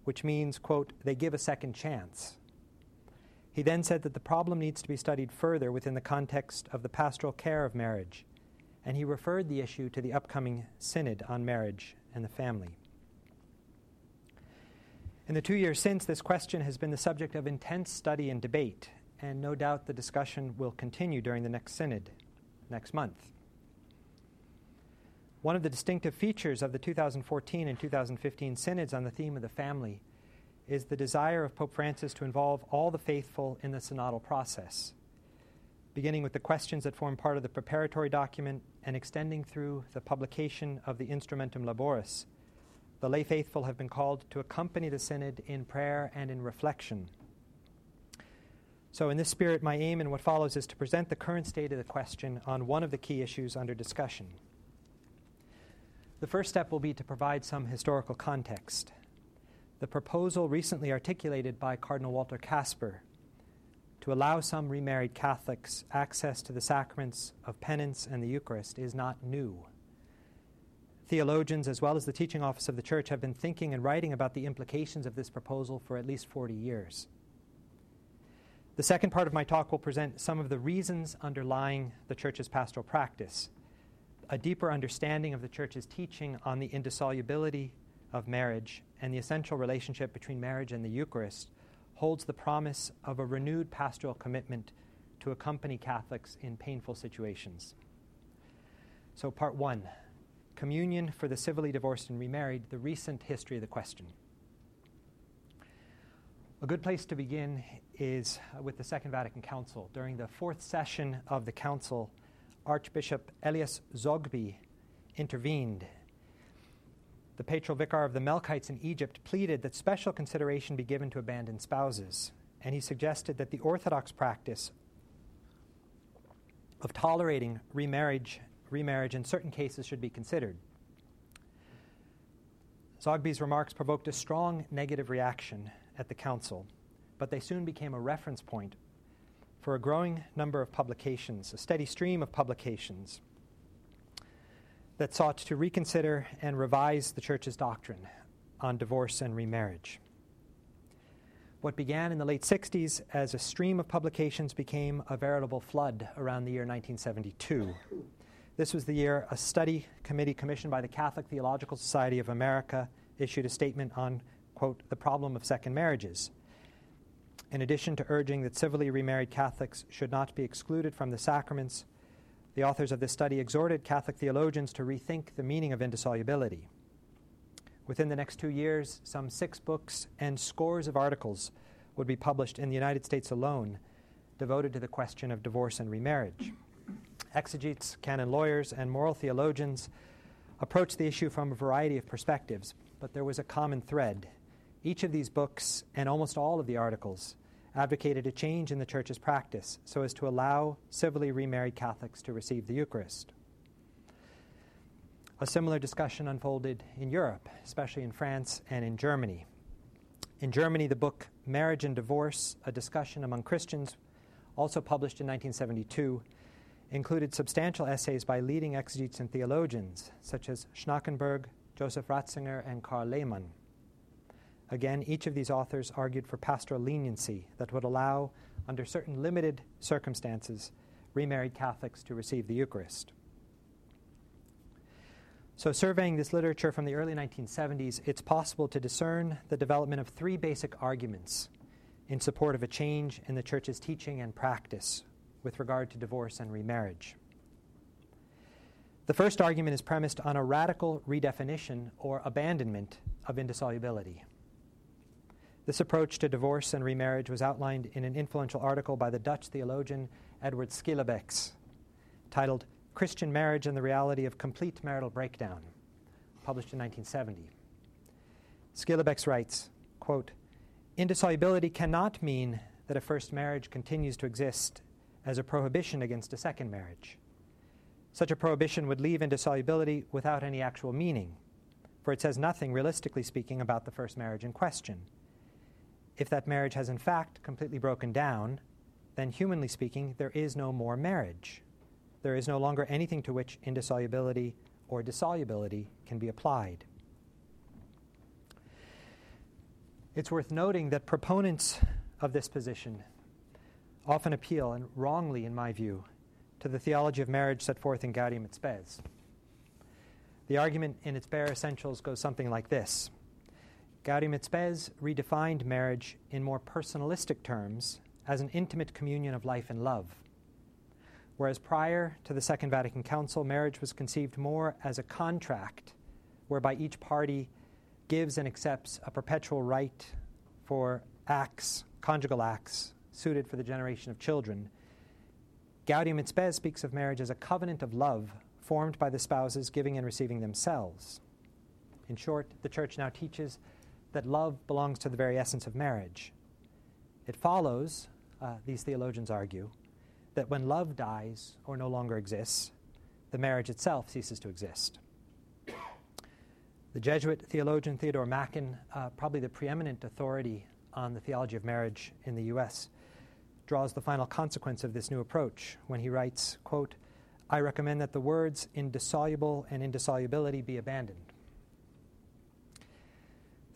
which means, quote, they give a second chance. He then said that the problem needs to be studied further within the context of the pastoral care of marriage, and he referred the issue to the upcoming synod on marriage and the family. In the two years since, this question has been the subject of intense study and debate, and no doubt the discussion will continue during the next synod next month. One of the distinctive features of the 2014 and 2015 synods on the theme of the family is the desire of Pope Francis to involve all the faithful in the synodal process, beginning with the questions that form part of the preparatory document and extending through the publication of the Instrumentum Laboris. The lay faithful have been called to accompany the synod in prayer and in reflection. So, in this spirit, my aim in what follows is to present the current state of the question on one of the key issues under discussion. The first step will be to provide some historical context. The proposal recently articulated by Cardinal Walter Kasper to allow some remarried Catholics access to the sacraments of penance and the Eucharist is not new. Theologians, as well as the teaching office of the Church, have been thinking and writing about the implications of this proposal for at least 40 years. The second part of my talk will present some of the reasons underlying the Church's pastoral practice, a deeper understanding of the Church's teaching on the indissolubility of marriage and the essential relationship between marriage and the Eucharist holds the promise of a renewed pastoral commitment to accompany Catholics in painful situations. So, part one Communion for the civilly divorced and remarried, the recent history of the question. A good place to begin is with the Second Vatican Council. During the fourth session of the Council, Archbishop Elias Zogby intervened. The patral vicar of the Melkites in Egypt pleaded that special consideration be given to abandoned spouses, and he suggested that the Orthodox practice of tolerating remarriage, remarriage in certain cases should be considered. Zogby's remarks provoked a strong negative reaction at the Council, but they soon became a reference point for a growing number of publications, a steady stream of publications that sought to reconsider and revise the Church's doctrine on divorce and remarriage. What began in the late 60s as a stream of publications became a veritable flood around the year 1972. This was the year a study committee commissioned by the Catholic Theological Society of America issued a statement on quote, the problem of second marriages. In addition to urging that civilly remarried Catholics should not be excluded from the sacraments, the authors of this study exhorted Catholic theologians to rethink the meaning of indissolubility. Within the next two years, some six books and scores of articles would be published in the United States alone devoted to the question of divorce and remarriage. Exegetes, canon lawyers, and moral theologians approached the issue from a variety of perspectives, but there was a common thread each of these books and almost all of the articles advocated a change in the Church's practice so as to allow civilly remarried Catholics to receive the Eucharist. A similar discussion unfolded in Europe, especially in France and in Germany. In Germany, the book Marriage and Divorce A Discussion Among Christians, also published in 1972, included substantial essays by leading exegetes and theologians such as Schnackenburg, Joseph Ratzinger, and Karl Lehmann. Again, each of these authors argued for pastoral leniency that would allow, under certain limited circumstances, remarried Catholics to receive the Eucharist. So, surveying this literature from the early 1970s, it's possible to discern the development of three basic arguments in support of a change in the Church's teaching and practice with regard to divorce and remarriage. The first argument is premised on a radical redefinition or abandonment of indissolubility. This approach to divorce and remarriage was outlined in an influential article by the Dutch theologian Edward Schillebeeckx, titled Christian Marriage and the Reality of Complete Marital Breakdown, published in 1970. Schillebeeckx writes, quote, Indissolubility cannot mean that a first marriage continues to exist as a prohibition against a second marriage. Such a prohibition would leave indissolubility without any actual meaning, for it says nothing, realistically speaking, about the first marriage in question if that marriage has in fact completely broken down, then humanly speaking, there is no more marriage. There is no longer anything to which indissolubility or dissolubility can be applied. It's worth noting that proponents of this position often appeal, and wrongly in my view, to the theology of marriage set forth in Gaudium et Spes. The argument in its bare essentials goes something like this Gaudium et Spes redefined marriage in more personalistic terms as an intimate communion of life and love. Whereas prior to the Second Vatican Council, marriage was conceived more as a contract whereby each party gives and accepts a perpetual right for acts, conjugal acts, suited for the generation of children. Gaudium et Spes speaks of marriage as a covenant of love formed by the spouses giving and receiving themselves. In short, the Church now teaches that love belongs to the very essence of marriage. It follows, uh, these theologians argue, that when love dies or no longer exists, the marriage itself ceases to exist. The Jesuit theologian Theodore Mackin, uh, probably the preeminent authority on the theology of marriage in the U.S., draws the final consequence of this new approach when he writes, quote, I recommend that the words indissoluble and indissolubility be abandoned.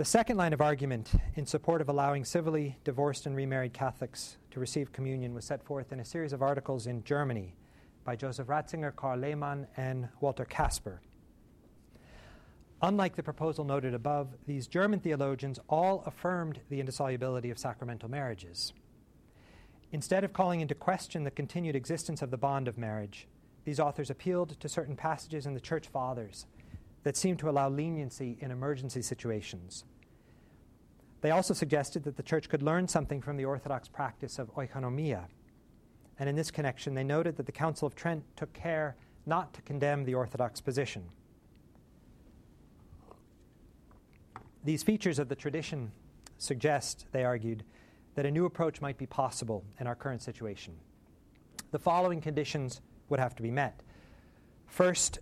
The second line of argument in support of allowing civilly divorced and remarried Catholics to receive communion was set forth in a series of articles in Germany by Joseph Ratzinger, Karl Lehmann, and Walter Kasper. Unlike the proposal noted above, these German theologians all affirmed the indissolubility of sacramental marriages. Instead of calling into question the continued existence of the bond of marriage, these authors appealed to certain passages in the Church Fathers that seem to allow leniency in emergency situations. They also suggested that the Church could learn something from the Orthodox practice of oikonomia. And in this connection, they noted that the Council of Trent took care not to condemn the Orthodox position. These features of the tradition suggest, they argued, that a new approach might be possible in our current situation. The following conditions would have to be met. First,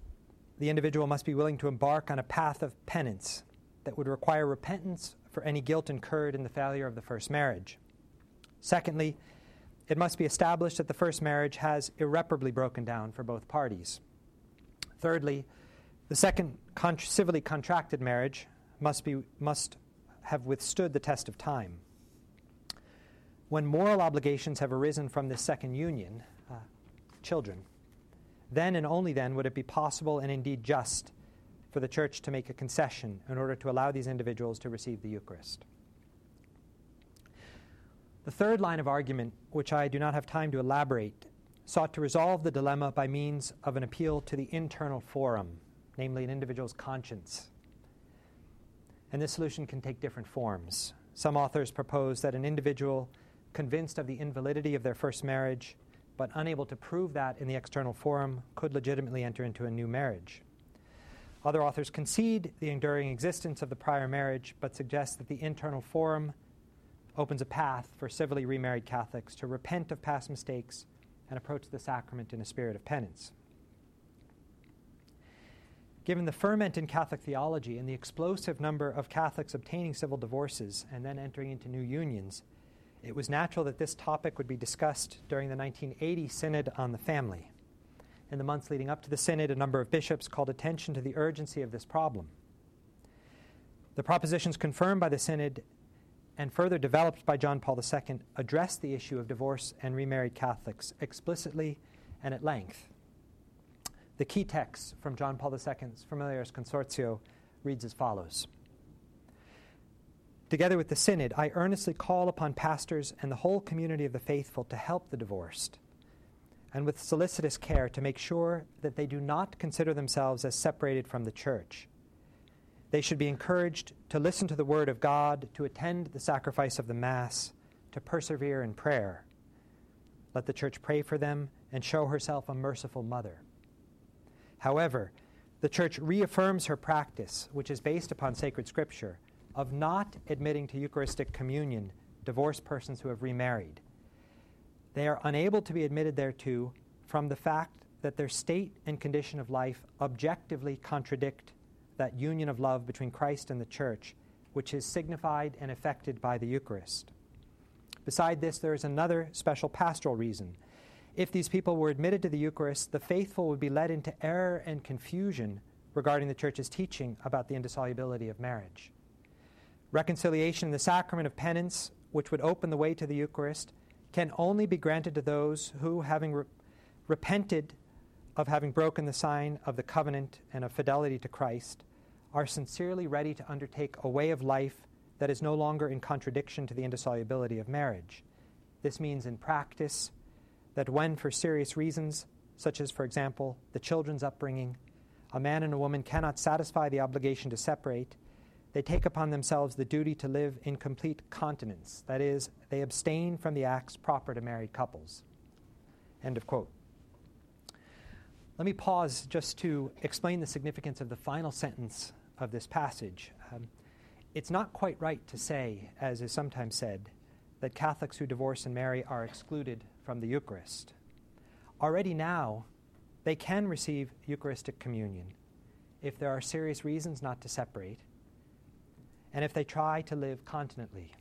the individual must be willing to embark on a path of penance that would require repentance for any guilt incurred in the failure of the first marriage. Secondly, it must be established that the first marriage has irreparably broken down for both parties. Thirdly, the second con- civilly contracted marriage must, be, must have withstood the test of time. When moral obligations have arisen from this second union, uh, children, then and only then would it be possible and indeed just for the Church to make a concession in order to allow these individuals to receive the Eucharist. The third line of argument, which I do not have time to elaborate, sought to resolve the dilemma by means of an appeal to the internal forum, namely an individual's conscience and this solution can take different forms. Some authors propose that an individual convinced of the invalidity of their first marriage, but unable to prove that in the external forum, could legitimately enter into a new marriage. Other authors concede the enduring existence of the prior marriage, but suggest that the internal forum opens a path for civilly remarried Catholics to repent of past mistakes and approach the sacrament in a spirit of penance. Given the ferment in Catholic theology and the explosive number of Catholics obtaining civil divorces and then entering into new unions, it was natural that this topic would be discussed during the 1980 Synod on the Family. In the months leading up to the Synod, a number of bishops called attention to the urgency of this problem. The propositions confirmed by the Synod and further developed by John Paul II addressed the issue of divorce and remarried Catholics explicitly and at length. The key text from John Paul II's Familiaris Consortio reads as follows Together with the Synod, I earnestly call upon pastors and the whole community of the faithful to help the divorced, and with solicitous care to make sure that they do not consider themselves as separated from the Church. They should be encouraged to listen to the Word of God, to attend the sacrifice of the Mass, to persevere in prayer. Let the Church pray for them and show herself a merciful mother. However, the Church reaffirms her practice, which is based upon sacred scripture, of not admitting to Eucharistic communion divorced persons who have remarried. They are unable to be admitted thereto from the fact that their state and condition of life objectively contradict that union of love between Christ and the Church, which is signified and effected by the Eucharist. Beside this, there is another special pastoral reason if these people were admitted to the Eucharist, the faithful would be led into error and confusion regarding the Church's teaching about the indissolubility of marriage. Reconciliation in the sacrament of penance, which would open the way to the Eucharist, can only be granted to those who, having re- repented of having broken the sign of the covenant and of fidelity to Christ, are sincerely ready to undertake a way of life that is no longer in contradiction to the indissolubility of marriage. This means, in practice, that when, for serious reasons, such as, for example, the children's upbringing, a man and a woman cannot satisfy the obligation to separate, they take upon themselves the duty to live in complete continence. That is, they abstain from the acts proper to married couples. End of quote. Let me pause just to explain the significance of the final sentence of this passage. Um, it's not quite right to say, as is sometimes said, that Catholics who divorce and marry are excluded from the Eucharist. Already now, they can receive Eucharistic communion if there are serious reasons not to separate and if they try to live continently.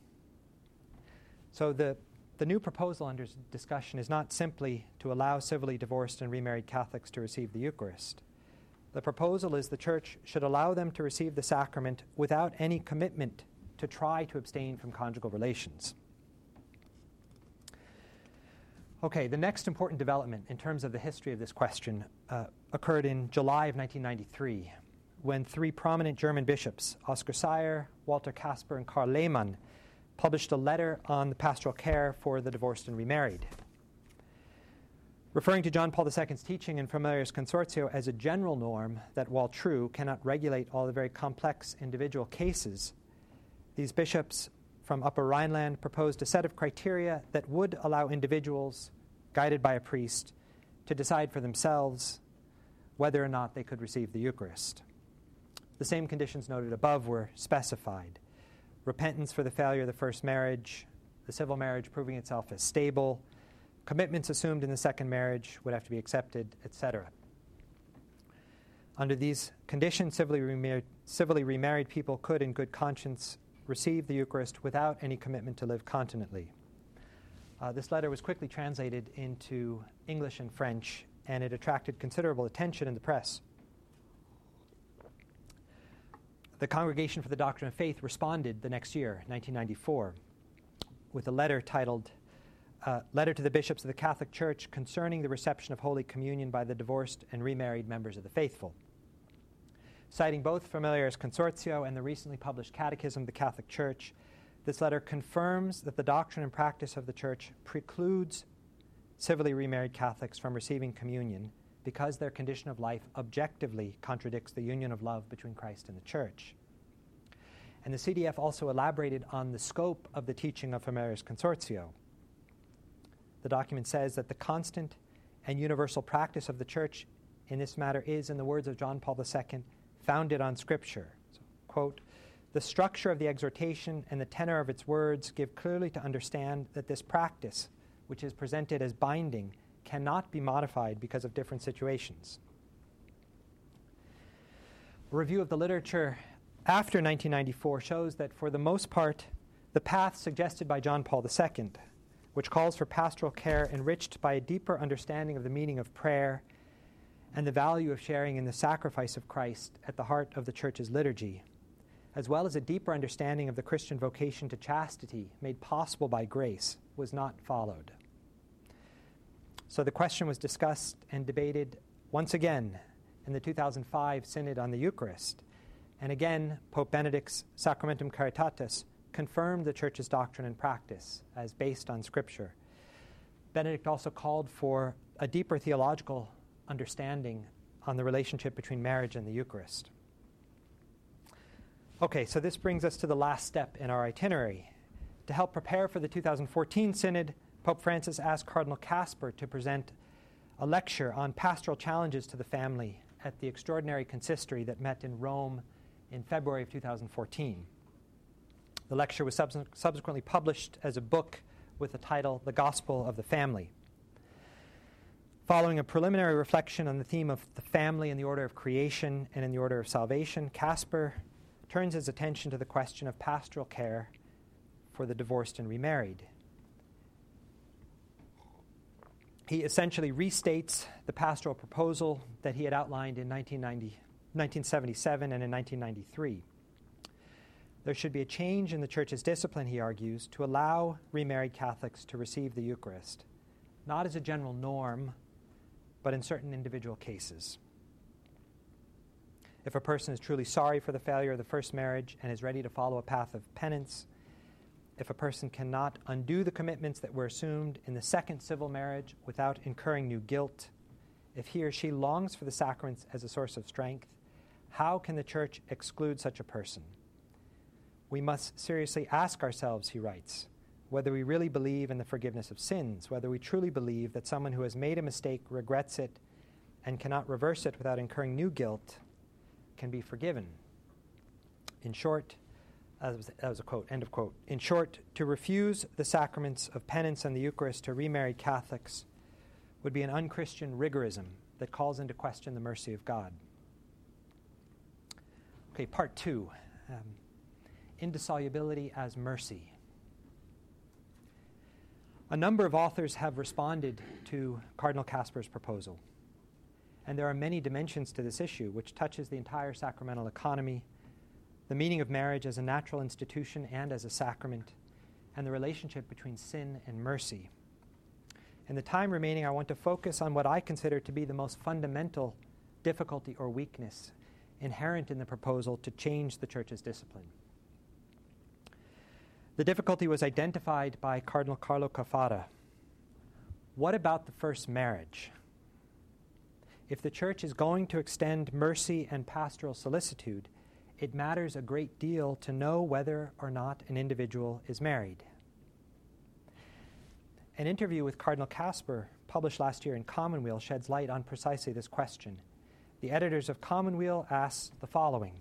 So the, the new proposal under discussion is not simply to allow civilly divorced and remarried Catholics to receive the Eucharist. The proposal is the Church should allow them to receive the sacrament without any commitment to try to abstain from conjugal relations. Okay, the next important development in terms of the history of this question uh, occurred in July of 1993 when three prominent German bishops, Oskar Saier, Walter Kasper, and Karl Lehmann, published a letter on the pastoral care for the divorced and remarried. Referring to John Paul II's teaching in Familiaris Consortio as a general norm that, while true, cannot regulate all the very complex individual cases, these bishops from Upper Rhineland proposed a set of criteria that would allow individuals, guided by a priest, to decide for themselves whether or not they could receive the Eucharist. The same conditions noted above were specified repentance for the failure of the first marriage, the civil marriage proving itself as stable, commitments assumed in the second marriage would have to be accepted, etc. Under these conditions, civilly remarried, civilly remarried people could, in good conscience, receive the Eucharist without any commitment to live continently. Uh, this letter was quickly translated into English and French, and it attracted considerable attention in the press. The Congregation for the Doctrine of Faith responded the next year, 1994, with a letter titled uh, Letter to the Bishops of the Catholic Church concerning the reception of Holy Communion by the divorced and remarried members of the faithful. Citing both Familiaris Consortio and the recently published Catechism of the Catholic Church, this letter confirms that the doctrine and practice of the Church precludes civilly remarried Catholics from receiving communion because their condition of life objectively contradicts the union of love between Christ and the Church. And the CDF also elaborated on the scope of the teaching of Familiaris Consortio. The document says that the constant and universal practice of the Church in this matter is, in the words of John Paul II, founded on Scripture. So, quote, the structure of the exhortation and the tenor of its words give clearly to understand that this practice, which is presented as binding, cannot be modified because of different situations. A review of the literature after 1994 shows that, for the most part, the path suggested by John Paul II, which calls for pastoral care enriched by a deeper understanding of the meaning of prayer and the value of sharing in the sacrifice of Christ at the heart of the Church's liturgy, as well as a deeper understanding of the Christian vocation to chastity made possible by grace, was not followed. So the question was discussed and debated once again in the 2005 Synod on the Eucharist. And again, Pope Benedict's Sacramentum Caritatis confirmed the Church's doctrine and practice as based on Scripture. Benedict also called for a deeper theological understanding on the relationship between marriage and the Eucharist. Okay, so this brings us to the last step in our itinerary. To help prepare for the 2014 Synod, Pope Francis asked Cardinal Kasper to present a lecture on pastoral challenges to the family at the extraordinary consistory that met in Rome in February of 2014. The lecture was subsequently published as a book with the title The Gospel of the Family. Following a preliminary reflection on the theme of the family in the order of creation and in the order of salvation, Kasper turns his attention to the question of pastoral care for the divorced and remarried. He essentially restates the pastoral proposal that he had outlined in 1977 and in 1993. There should be a change in the Church's discipline, he argues, to allow remarried Catholics to receive the Eucharist, not as a general norm but in certain individual cases. if a person is truly sorry for the failure of the first marriage and is ready to follow a path of penance, if a person cannot undo the commitments that were assumed in the second civil marriage without incurring new guilt, if he or she longs for the sacraments as a source of strength, how can the church exclude such a person? We must seriously ask ourselves, he writes, whether we really believe in the forgiveness of sins, whether we truly believe that someone who has made a mistake regrets it and cannot reverse it without incurring new guilt can be forgiven. In short, that was, that was a quote, end of quote. In short, to refuse the sacraments of penance and the Eucharist to remarried Catholics would be an unchristian rigorism that calls into question the mercy of God. Okay, part two um, indissolubility as mercy. A number of authors have responded to Cardinal Kasper's proposal. And there are many dimensions to this issue, which touches the entire sacramental economy, the meaning of marriage as a natural institution and as a sacrament, and the relationship between sin and mercy. In the time remaining, I want to focus on what I consider to be the most fundamental difficulty or weakness inherent in the proposal to change the Church's discipline. The difficulty was identified by Cardinal Carlo Caffarra. What about the first marriage? If the church is going to extend mercy and pastoral solicitude, it matters a great deal to know whether or not an individual is married. An interview with Cardinal Kasper, published last year in Commonweal, sheds light on precisely this question. The editors of Commonweal ask the following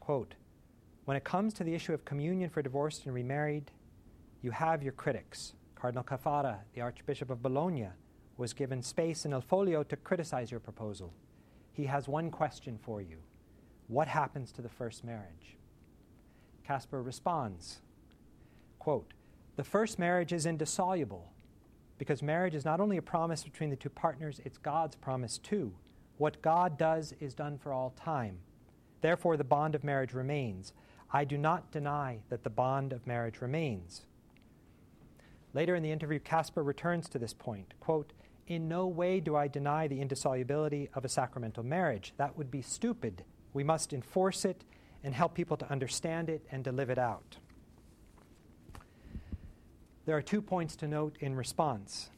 quote, when it comes to the issue of communion for divorced and remarried, you have your critics. Cardinal Caffarra, the Archbishop of Bologna, was given space in Il Foglio to criticize your proposal. He has one question for you What happens to the first marriage? Kasper responds quote, The first marriage is indissoluble because marriage is not only a promise between the two partners, it's God's promise too. What God does is done for all time. Therefore, the bond of marriage remains. I do not deny that the bond of marriage remains. Later in the interview, Kasper returns to this point. Quote, In no way do I deny the indissolubility of a sacramental marriage. That would be stupid. We must enforce it and help people to understand it and to live it out. There are two points to note in response.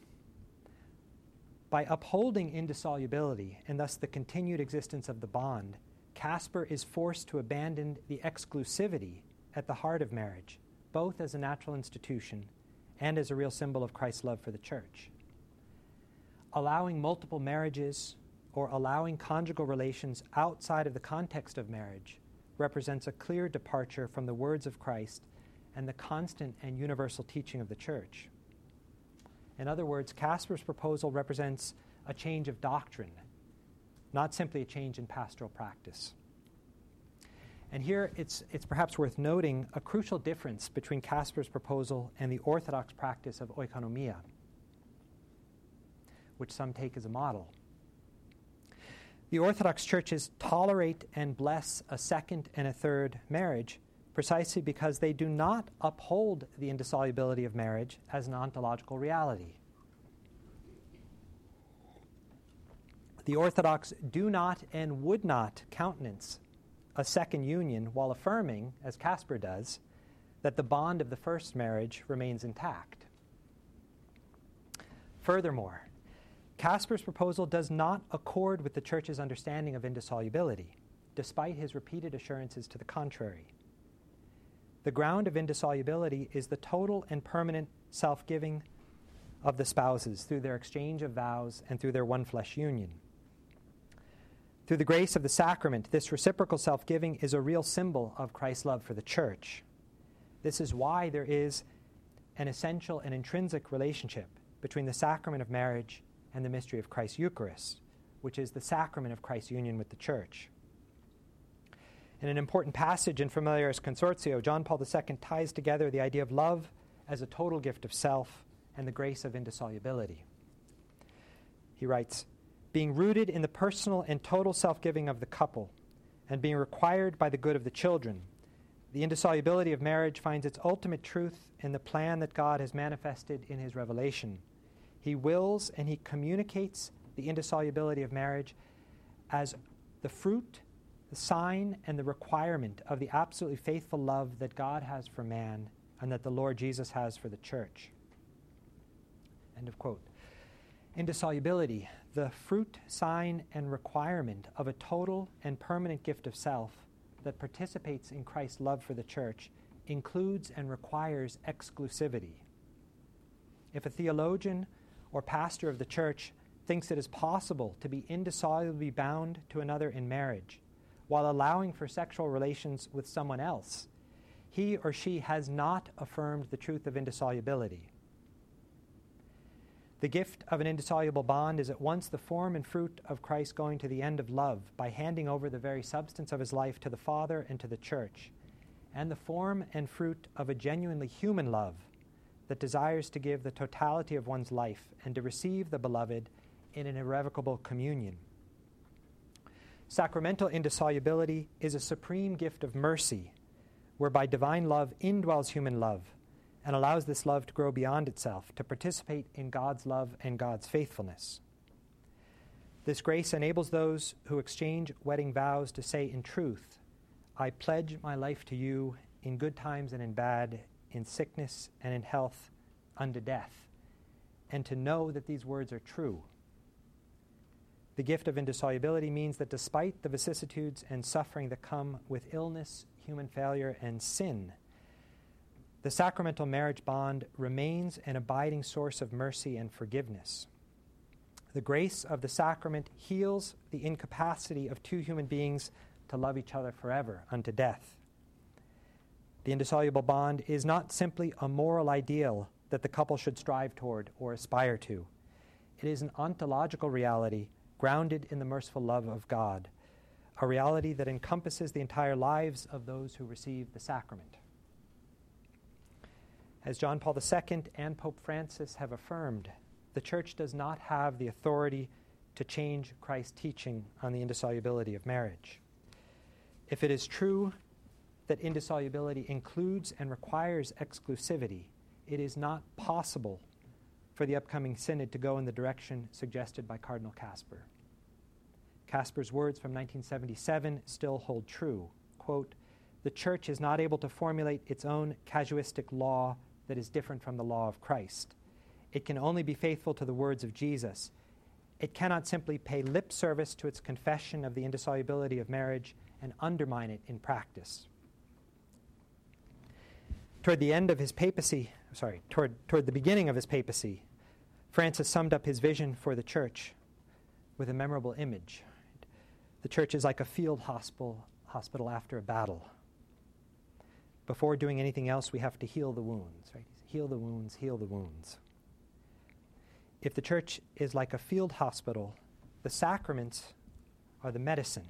By upholding indissolubility and thus the continued existence of the bond, Kasper is forced to abandon the exclusivity at the heart of marriage, both as a natural institution and as a real symbol of Christ's love for the church. Allowing multiple marriages or allowing conjugal relations outside of the context of marriage represents a clear departure from the words of Christ and the constant and universal teaching of the church. In other words, Kasper's proposal represents a change of doctrine not simply a change in pastoral practice. And here it's, it's perhaps worth noting a crucial difference between Kasper's proposal and the Orthodox practice of oikonomia, which some take as a model. The Orthodox churches tolerate and bless a second and a third marriage precisely because they do not uphold the indissolubility of marriage as an ontological reality. The Orthodox do not and would not countenance a second union while affirming, as Kasper does, that the bond of the first marriage remains intact. Furthermore, Kasper's proposal does not accord with the Church's understanding of indissolubility, despite his repeated assurances to the contrary. The ground of indissolubility is the total and permanent self giving of the spouses through their exchange of vows and through their one flesh union. Through the grace of the sacrament, this reciprocal self giving is a real symbol of Christ's love for the church. This is why there is an essential and intrinsic relationship between the sacrament of marriage and the mystery of Christ's Eucharist, which is the sacrament of Christ's union with the church. In an important passage in Familiaris Consortio, John Paul II ties together the idea of love as a total gift of self and the grace of indissolubility. He writes, being rooted in the personal and total self giving of the couple, and being required by the good of the children. The indissolubility of marriage finds its ultimate truth in the plan that God has manifested in His revelation. He wills and He communicates the indissolubility of marriage as the fruit the sign and the requirement of the absolutely faithful love that God has for man and that the Lord Jesus has for the church. End of quote. Indissolubility, the fruit, sign, and requirement of a total and permanent gift of self that participates in Christ's love for the church, includes and requires exclusivity. If a theologian or pastor of the church thinks it is possible to be indissolubly bound to another in marriage while allowing for sexual relations with someone else, he or she has not affirmed the truth of indissolubility. The gift of an indissoluble bond is at once the form and fruit of Christ going to the end of love by handing over the very substance of his life to the Father and to the church, and the form and fruit of a genuinely human love that desires to give the totality of one's life and to receive the beloved in an irrevocable communion. Sacramental indissolubility is a supreme gift of mercy, whereby divine love indwells human love and allows this love to grow beyond itself, to participate in God's love and God's faithfulness. This grace enables those who exchange wedding vows to say in truth, I pledge my life to you in good times and in bad, in sickness and in health, unto death, and to know that these words are true. The gift of indissolubility means that despite the vicissitudes and suffering that come with illness, human failure, and sin, the sacramental marriage bond remains an abiding source of mercy and forgiveness. The grace of the sacrament heals the incapacity of two human beings to love each other forever unto death. The indissoluble bond is not simply a moral ideal that the couple should strive toward or aspire to. It is an ontological reality grounded in the merciful love of God, a reality that encompasses the entire lives of those who receive the sacrament. As John Paul II and Pope Francis have affirmed, the Church does not have the authority to change Christ's teaching on the indissolubility of marriage. If it is true that indissolubility includes and requires exclusivity, it is not possible for the upcoming synod to go in the direction suggested by Cardinal Kasper. Kasper's words from 1977 still hold true. Quote, the church is not able to formulate its own casuistic law that is different from the law of Christ. It can only be faithful to the words of Jesus. It cannot simply pay lip service to its confession of the indissolubility of marriage and undermine it in practice. Toward the end of his papacy, sorry, toward, toward the beginning of his papacy, Francis summed up his vision for the church with a memorable image. The church is like a field hospital, hospital after a battle before doing anything else, we have to heal the wounds, right? Heal the wounds, heal the wounds. If the church is like a field hospital, the sacraments are the medicine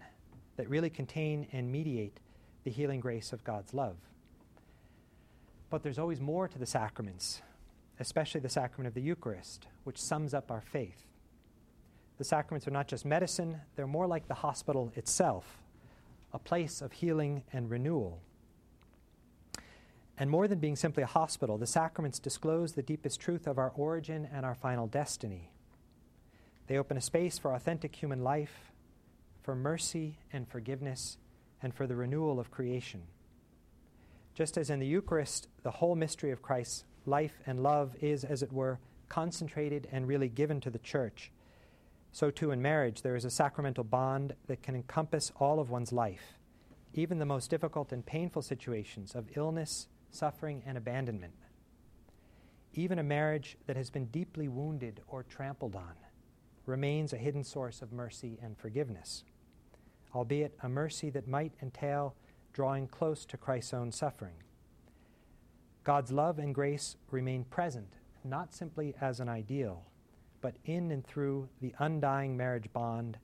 that really contain and mediate the healing grace of God's love. But there's always more to the sacraments, especially the sacrament of the Eucharist, which sums up our faith. The sacraments are not just medicine, they're more like the hospital itself, a place of healing and renewal. And more than being simply a hospital, the sacraments disclose the deepest truth of our origin and our final destiny. They open a space for authentic human life, for mercy and forgiveness, and for the renewal of creation. Just as in the Eucharist, the whole mystery of Christ's life and love is, as it were, concentrated and really given to the church, so too in marriage there is a sacramental bond that can encompass all of one's life, even the most difficult and painful situations of illness suffering, and abandonment. Even a marriage that has been deeply wounded or trampled on remains a hidden source of mercy and forgiveness, albeit a mercy that might entail drawing close to Christ's own suffering. God's love and grace remain present, not simply as an ideal, but in and through the undying marriage bond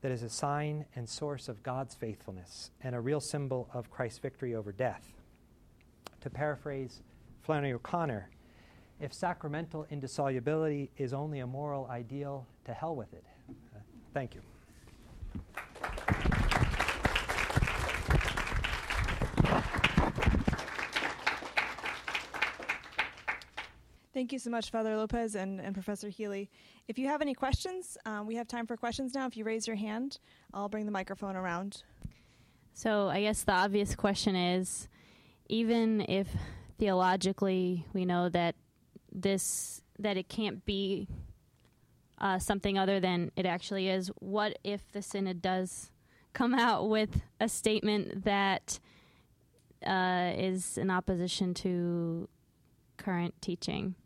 that is a sign and source of God's faithfulness and a real symbol of Christ's victory over death. To paraphrase Flannery O'Connor, if sacramental indissolubility is only a moral ideal, to hell with it. Uh, thank you. Thank you so much, Father Lopez and, and Professor Healy. If you have any questions, um, we have time for questions now. If you raise your hand, I'll bring the microphone around. So I guess the obvious question is even if theologically we know that this that it can't be uh, something other than it actually is, what if the synod does come out with a statement that uh, is in opposition to current teaching?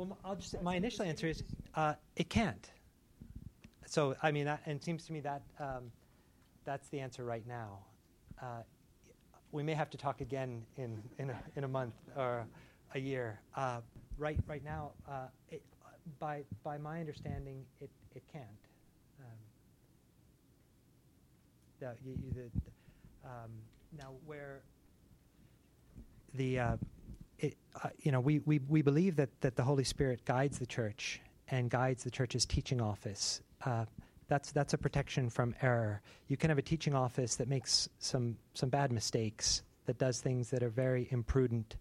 Well, I'll just my initial answer is uh, it can't. So I mean, that, and it seems to me that um, that's the answer right now. Uh, we may have to talk again in in a, in a month or a year. Uh, right right now, uh, it, by by my understanding, it it can't. Um, the, the, um, now where the uh, it, uh, you know, we, we, we believe that, that the Holy Spirit guides the church and guides the church's teaching office. Uh, that's, that's a protection from error. You can have a teaching office that makes some, some bad mistakes, that does things that are very imprudent,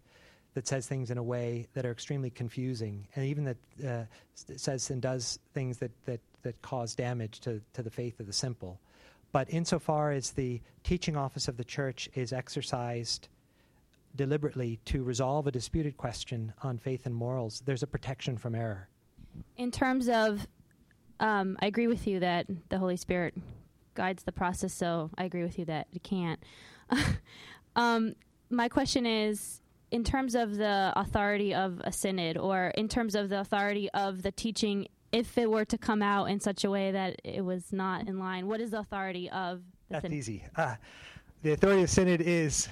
that says things in a way that are extremely confusing, and even that uh, says and does things that, that, that cause damage to, to the faith of the simple. But insofar as the teaching office of the church is exercised deliberately to resolve a disputed question on faith and morals, there's a protection from error. In terms of, um, I agree with you that the Holy Spirit guides the process, so I agree with you that it can't. um, my question is in terms of the authority of a synod, or in terms of the authority of the teaching, if it were to come out in such a way that it was not in line, what is the authority of the That's synod? easy. Uh, the authority of synod is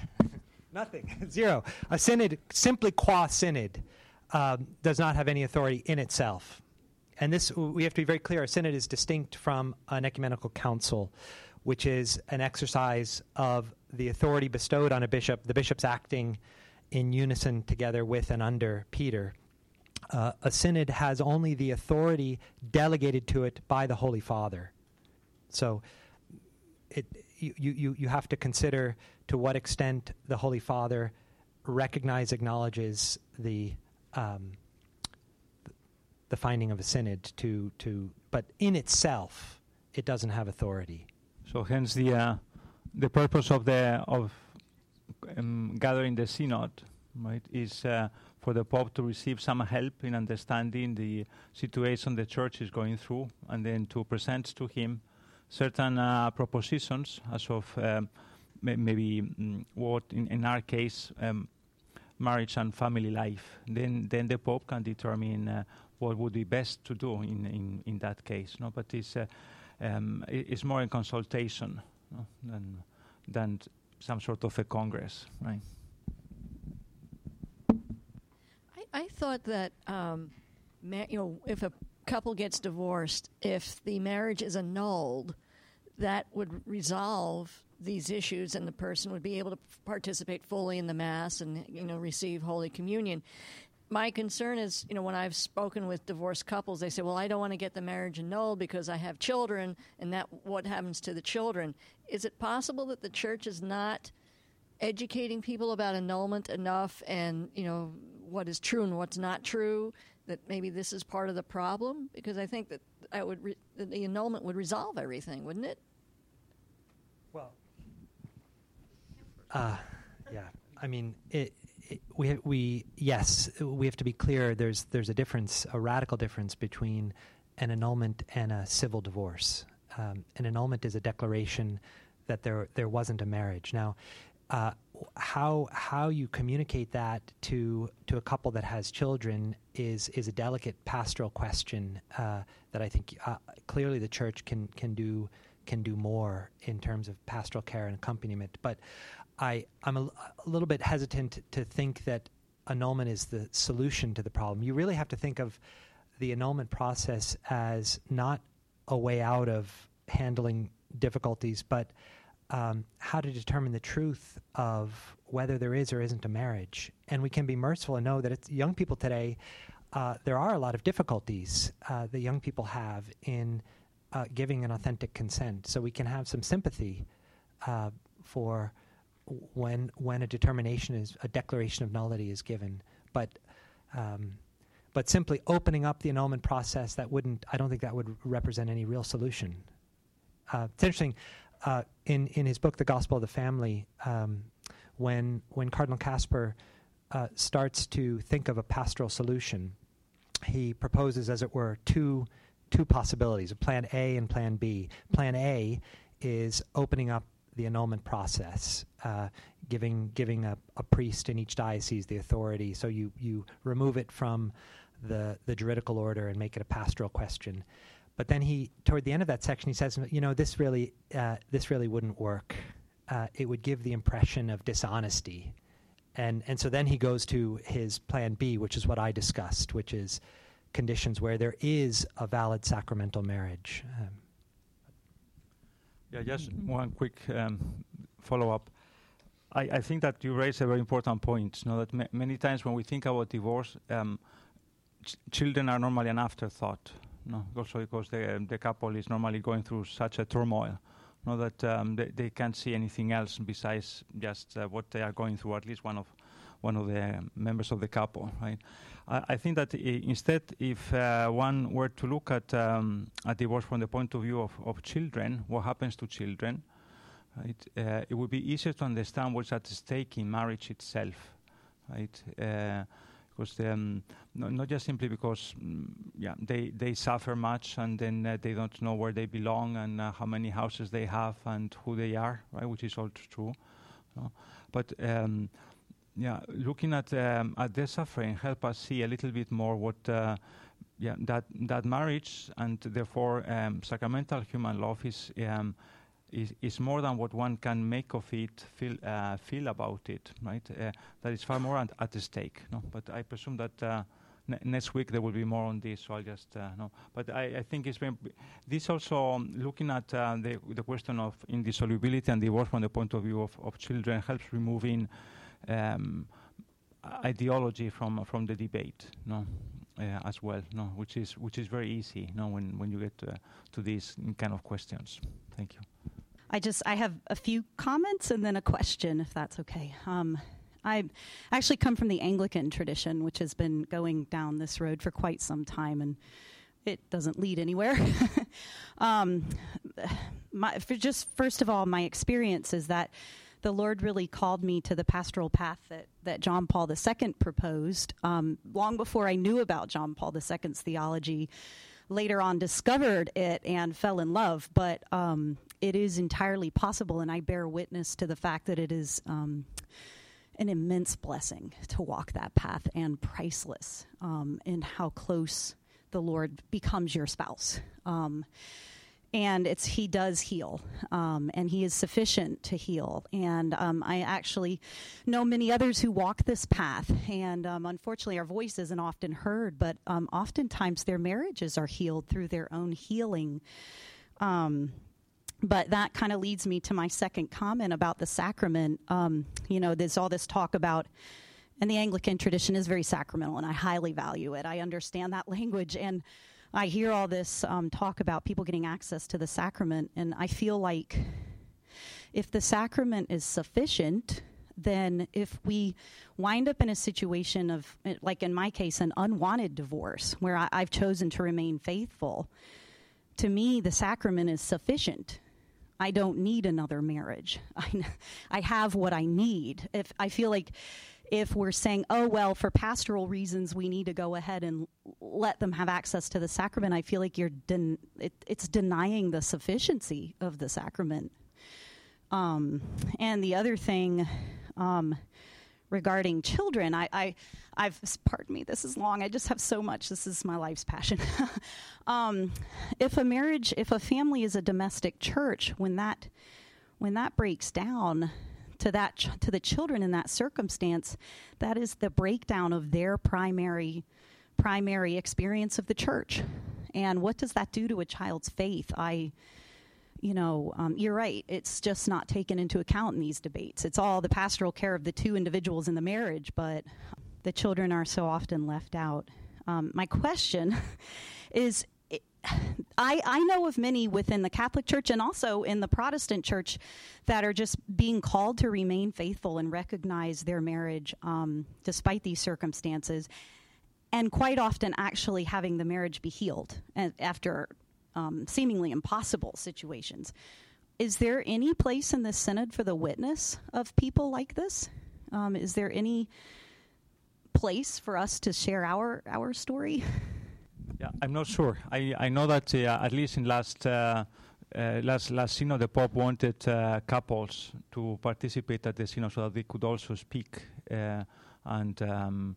Nothing. Zero. A synod, simply qua synod, um, does not have any authority in itself. And this, we have to be very clear, a synod is distinct from an ecumenical council, which is an exercise of the authority bestowed on a bishop, the bishops acting in unison together with and under Peter. Uh, a synod has only the authority delegated to it by the Holy Father. So it, you, you, you have to consider to what extent the Holy Father recognizes, acknowledges the um, the finding of a synod to to, but in itself, it doesn't have authority. So hence the uh, the purpose of the of um, gathering the synod, right, is uh, for the Pope to receive some help in understanding the situation the Church is going through, and then to present to him certain uh, propositions as of um, maybe mm, what in, in our case um, marriage and family life. Then then the pope can determine uh, what would be best to do in, in, in that case no? But it's uh, um, it's more in consultation no? than than some sort of a congress right? I, I thought that um, ma- you know if a couple gets divorced if the marriage is annulled that would resolve these issues and the person would be able to participate fully in the mass and you know receive holy communion. My concern is you know when i've spoken with divorced couples they say well i don't want to get the marriage annulled because i have children and that what happens to the children? Is it possible that the church is not educating people about annulment enough and you know what is true and what's not true that maybe this is part of the problem? Because i think that I would re- the annulment would resolve everything wouldn't it uh, yeah, I mean, it, it, we we yes, we have to be clear. There's there's a difference, a radical difference between an annulment and a civil divorce. Um, an annulment is a declaration that there there wasn't a marriage. Now, uh, how how you communicate that to to a couple that has children is is a delicate pastoral question uh, that I think uh, clearly the church can can do can do more in terms of pastoral care and accompaniment. But I, I'm a, a little bit hesitant to think that annulment is the solution to the problem. You really have to think of the annulment process as not a way out of handling difficulties, but um, how to determine the truth of whether there is or isn't a marriage. And we can be merciful and know that it's young people today. Uh, there are a lot of difficulties uh, that young people have in uh, giving an authentic consent. So we can have some sympathy uh, for when when a determination is a declaration of nullity is given. But Um, but simply opening up the annulment process, that wouldn't, I don't think that would represent any real solution. Uh, it's interesting, uh, in, in his book, The Gospel of the Family, um, when, when Cardinal Kasper uh, starts to think of a pastoral solution, he proposes, as it were, two, two possibilities, a plan A and plan B. Plan A is opening up the annulment process, uh, giving giving a, a, priest in each diocese the authority. So you you remove it from the the juridical order and make it a pastoral question. But then he, toward the end of that section, he says, you know, this really uh, this really wouldn't work. Uh, it would give the impression of dishonesty, and and so then he goes to his plan B, which is what I discussed, which is conditions where there is a valid sacramental marriage. Um, yeah, just one quick um, follow up. I, think that you raise a very important point. Know, that ma- many times when we think about divorce, um, ch- children are normally an afterthought. No, also because the, the couple is normally going through such a turmoil. Know, that um, they, can't see anything else besides just uh, what they are going through. At least one of one of the members of the couple, right? I, think that instead, if uh, one were to look at um, divorce from the point of view of, of children, what happens to children, right? Uh, it would be easier to understand what's at stake in marriage itself, right? Uh, because um, no, not just simply because mm, yeah they, they suffer much and then uh, they don't know where they belong and uh, how many houses they have and who they are right which is all true but um, yeah, looking at um, at their suffering help us see a little bit more what uh, yeah that that marriage and therefore um, sacramental human love is, um, is is more than what one can make of it feel uh, feel about it right? Uh, that is far more at, at stake no? But I presume that uh, ne- next week there will be more on this so I'll just uh, no? But I, I think it's very this also um, looking at uh, the the question of indissolubility and divorce from the point of view of, of children helps removing um, ideology from from the debate, no, uh, as well, no, which is which is very easy, no, when when you get to, uh, to these kind of questions. Thank you. I just I have a few comments and then a question, if that's okay. Um, I actually come from the Anglican tradition, which has been going down this road for quite some time, and it doesn't lead anywhere. um, my, just first of all, my experience is that the Lord really called me to the pastoral path that, that John Paul II proposed. Um, long before I knew about John Paul II's theology, later on discovered it and fell in love. But um, it is entirely possible, and I bear witness to the fact that it is um, an immense blessing to walk that path and priceless um, in how close the Lord becomes your spouse. Um, and it's he does heal um, and he is sufficient to heal. And um, i actually know many others who walk this path and um, unfortunately our voice isn't often heard but um, oftentimes their marriages are healed through their own healing. Um, but that kind of leads me to my second comment about the sacrament. Um, you know there's all this talk about and the anglican tradition is very sacramental and i highly value it. I understand that language and I hear all this um, talk about people getting access to the sacrament, and I feel like if the sacrament is sufficient, then if we wind up in a situation of, like in my case, an unwanted divorce where I, I've chosen to remain faithful, to me, the sacrament is sufficient. I don't need another marriage. I, I have what I need. If I feel like if we're saying, oh, well, for pastoral reasons, we need to go ahead and let them have access to the sacrament, I feel like you're den- it, it's denying the sufficiency of the sacrament. Um, and the other thing um, regarding children, I, I, I've, pardon me, this is long. I just have so much. This is my life's passion. um, if a marriage, if a family is a domestic church, when that, when that breaks down, to that ch- to the children in that circumstance that is the breakdown of their primary primary experience of the church and what does that do to a child's faith i you know um, you're right it's just not taken into account in these debates it's all the pastoral care of the two individuals in the marriage but the children are so often left out um, my question is I, I know of many within the Catholic Church and also in the Protestant Church that are just being called to remain faithful and recognize their marriage um, despite these circumstances. and quite often actually having the marriage be healed after um, seemingly impossible situations. Is there any place in the synod for the witness of people like this? Um, is there any place for us to share our our story? Yeah, I'm not sure. I, I know that uh, at least in last uh, uh, last last synod, the Pope wanted uh, couples to participate at the synod so that they could also speak uh, and um,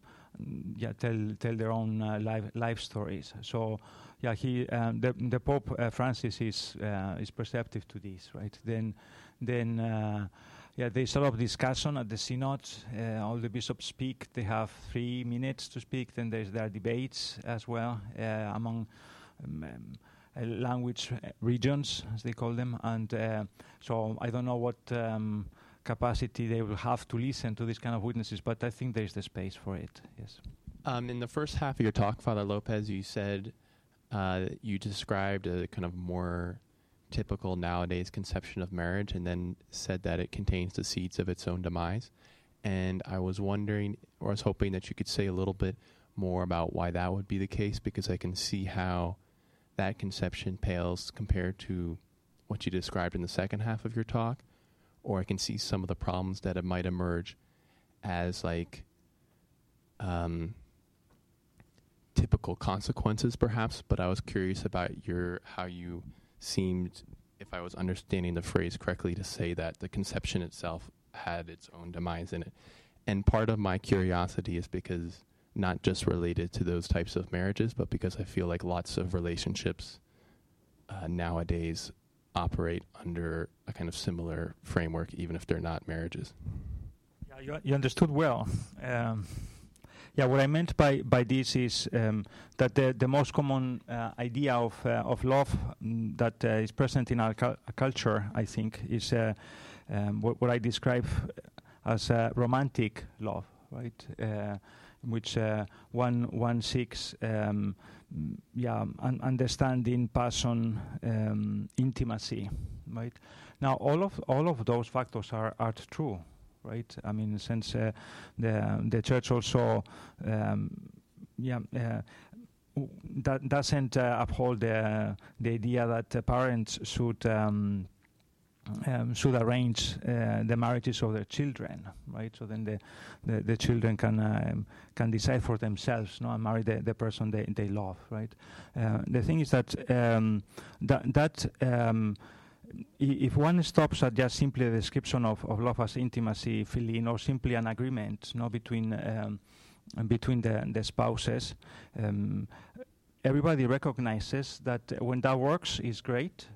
yeah tell tell their own uh, life life stories. So yeah, he um, the the Pope Francis is is perceptive to this, right? Then then yeah, there's a lot of discussion at the synod. Uh, all the bishops speak. They have three minutes to speak. Then there's there are debates as well uh, among um, um, language regions, as they call them. And uh, so I don't know what um, capacity they will have to listen to these kind of witnesses, but I think there is the space for it. Yes. Um, in the first half of your talk, Father Lopez, you said uh, you described a kind of more typical nowadays conception of marriage and then said that it contains the seeds of its own demise. And I was wondering, or I was hoping that you could say a little bit more about why that would be the case, because I can see how that conception pales compared to what you described in the second half of your talk, or I can see some of the problems that might emerge as like um, typical consequences, perhaps. But I was curious about your how you seemed, if I was understanding the phrase correctly, to say that the conception itself had its own demise in it. And part of my curiosity is because not just related to those types of marriages, but because I feel like lots of relationships uh, nowadays operate under a kind of similar framework, even if they're not marriages. Yeah, you, you understood well. Um, yeah, what I meant by, by this is um, that the, the most common uh, idea of, uh, of love um, that uh, is present in our cu- culture, I think, is uh, um, what, what, I describe as romantic love, right? Uh, in which uh, one, one seeks um, yeah, un- understanding, passion, um, intimacy, right? Now, all of, all of those factors are, are true right? I mean, since uh, the the church also, um, yeah. Uh, that doesn't uh, uphold the the idea that parents should um, um, should arrange uh, the marriages of their children, right? So then the the, the children can um, can decide for themselves, no, and marry the, the person they, they love, right? Uh, the thing is that um, that that um, if one stops at just simply a description of, of love as intimacy, feeling, or simply an agreement no, between, um, between the, the spouses, um, everybody recognizes that when that works is great,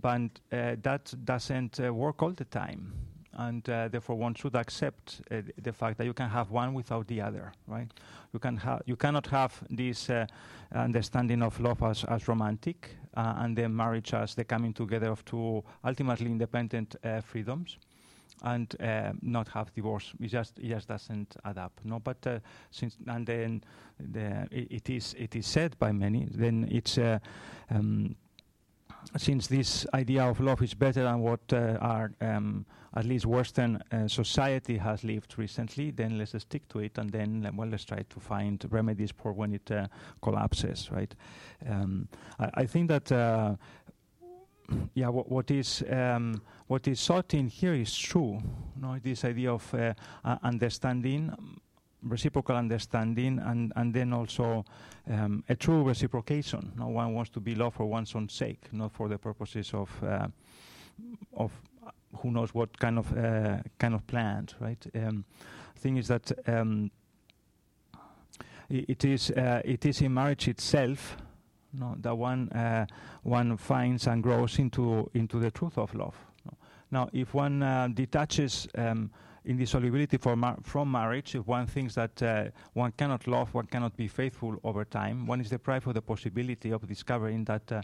but uh, that doesn't uh, work all the time. And uh, therefore, one should accept the fact that you can have one without the other, right? You can ha- you cannot have this understanding of love as, as romantic, and then marriage as the coming together of two ultimately independent freedoms and uh, not have divorce. It just it just doesn't add up. No, but uh, since and then the, it, it is it is said by many. Then it's uh, um, since this idea of love is better than what uh, our um, at least Western uh, society has lived recently, then let's stick to it, and then well, let's try to find remedies for when it uh, collapses. Right? Um, I, I, think that. Uh, yeah, what, what is um, what is sought in here is true. No, this idea of uh, understanding, reciprocal understanding, and and then also um, a true reciprocation. No one wants to be loved for one's own sake, not for the purposes of uh, of who knows what kind of uh, kind of plant, right? Um, thing is that um, it is uh, it is in marriage itself no, that one uh, one finds and grows into into the truth of love. No. Now, if one uh, detaches um, indissolubility mar- from marriage, if one thinks that uh, one cannot love, one cannot be faithful over time, one is deprived of the possibility of discovering that uh,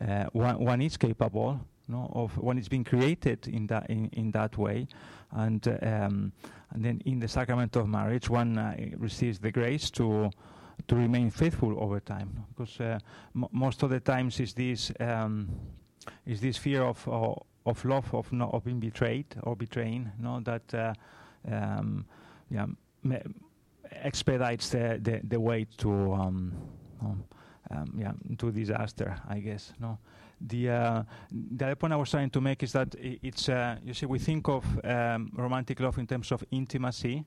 uh, one, one is capable no, of one is being created in that in, in that way, and um, and then in the sacrament of marriage, one uh, receives the grace to to remain faithful over time. Because uh, m- most of the times is this um, is this fear of uh, of love of no, of being betrayed or betraying, no, that uh, um, yeah. expedites the, the, the way to um, um, um, yeah to disaster, I guess. No, the uh, the other point I was trying to make is that it's uh, you see we think of um, romantic love in terms of intimacy,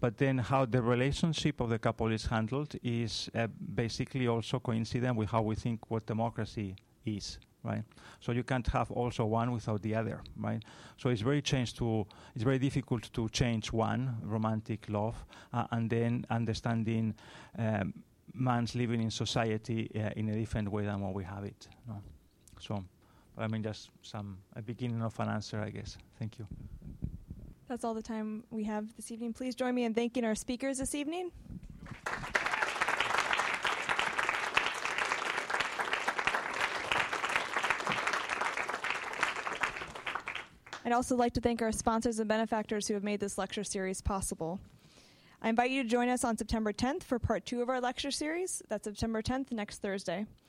but then how the relationship of the couple is handled is uh, basically also coincident with how we think what democracy is right so you can't have also one without the other right so it's very changed to it's very difficult to change one romantic love uh, and then understanding um, man's living in society uh, in a different way than what we have it no? so i mean just some a beginning of an answer i guess thank you that's all the time we have this evening. Please join me in thanking our speakers this evening. I'd also like to thank our sponsors and benefactors who have made this lecture series possible. I invite you to join us on September 10th for part two of our lecture series. That's September 10th, next Thursday.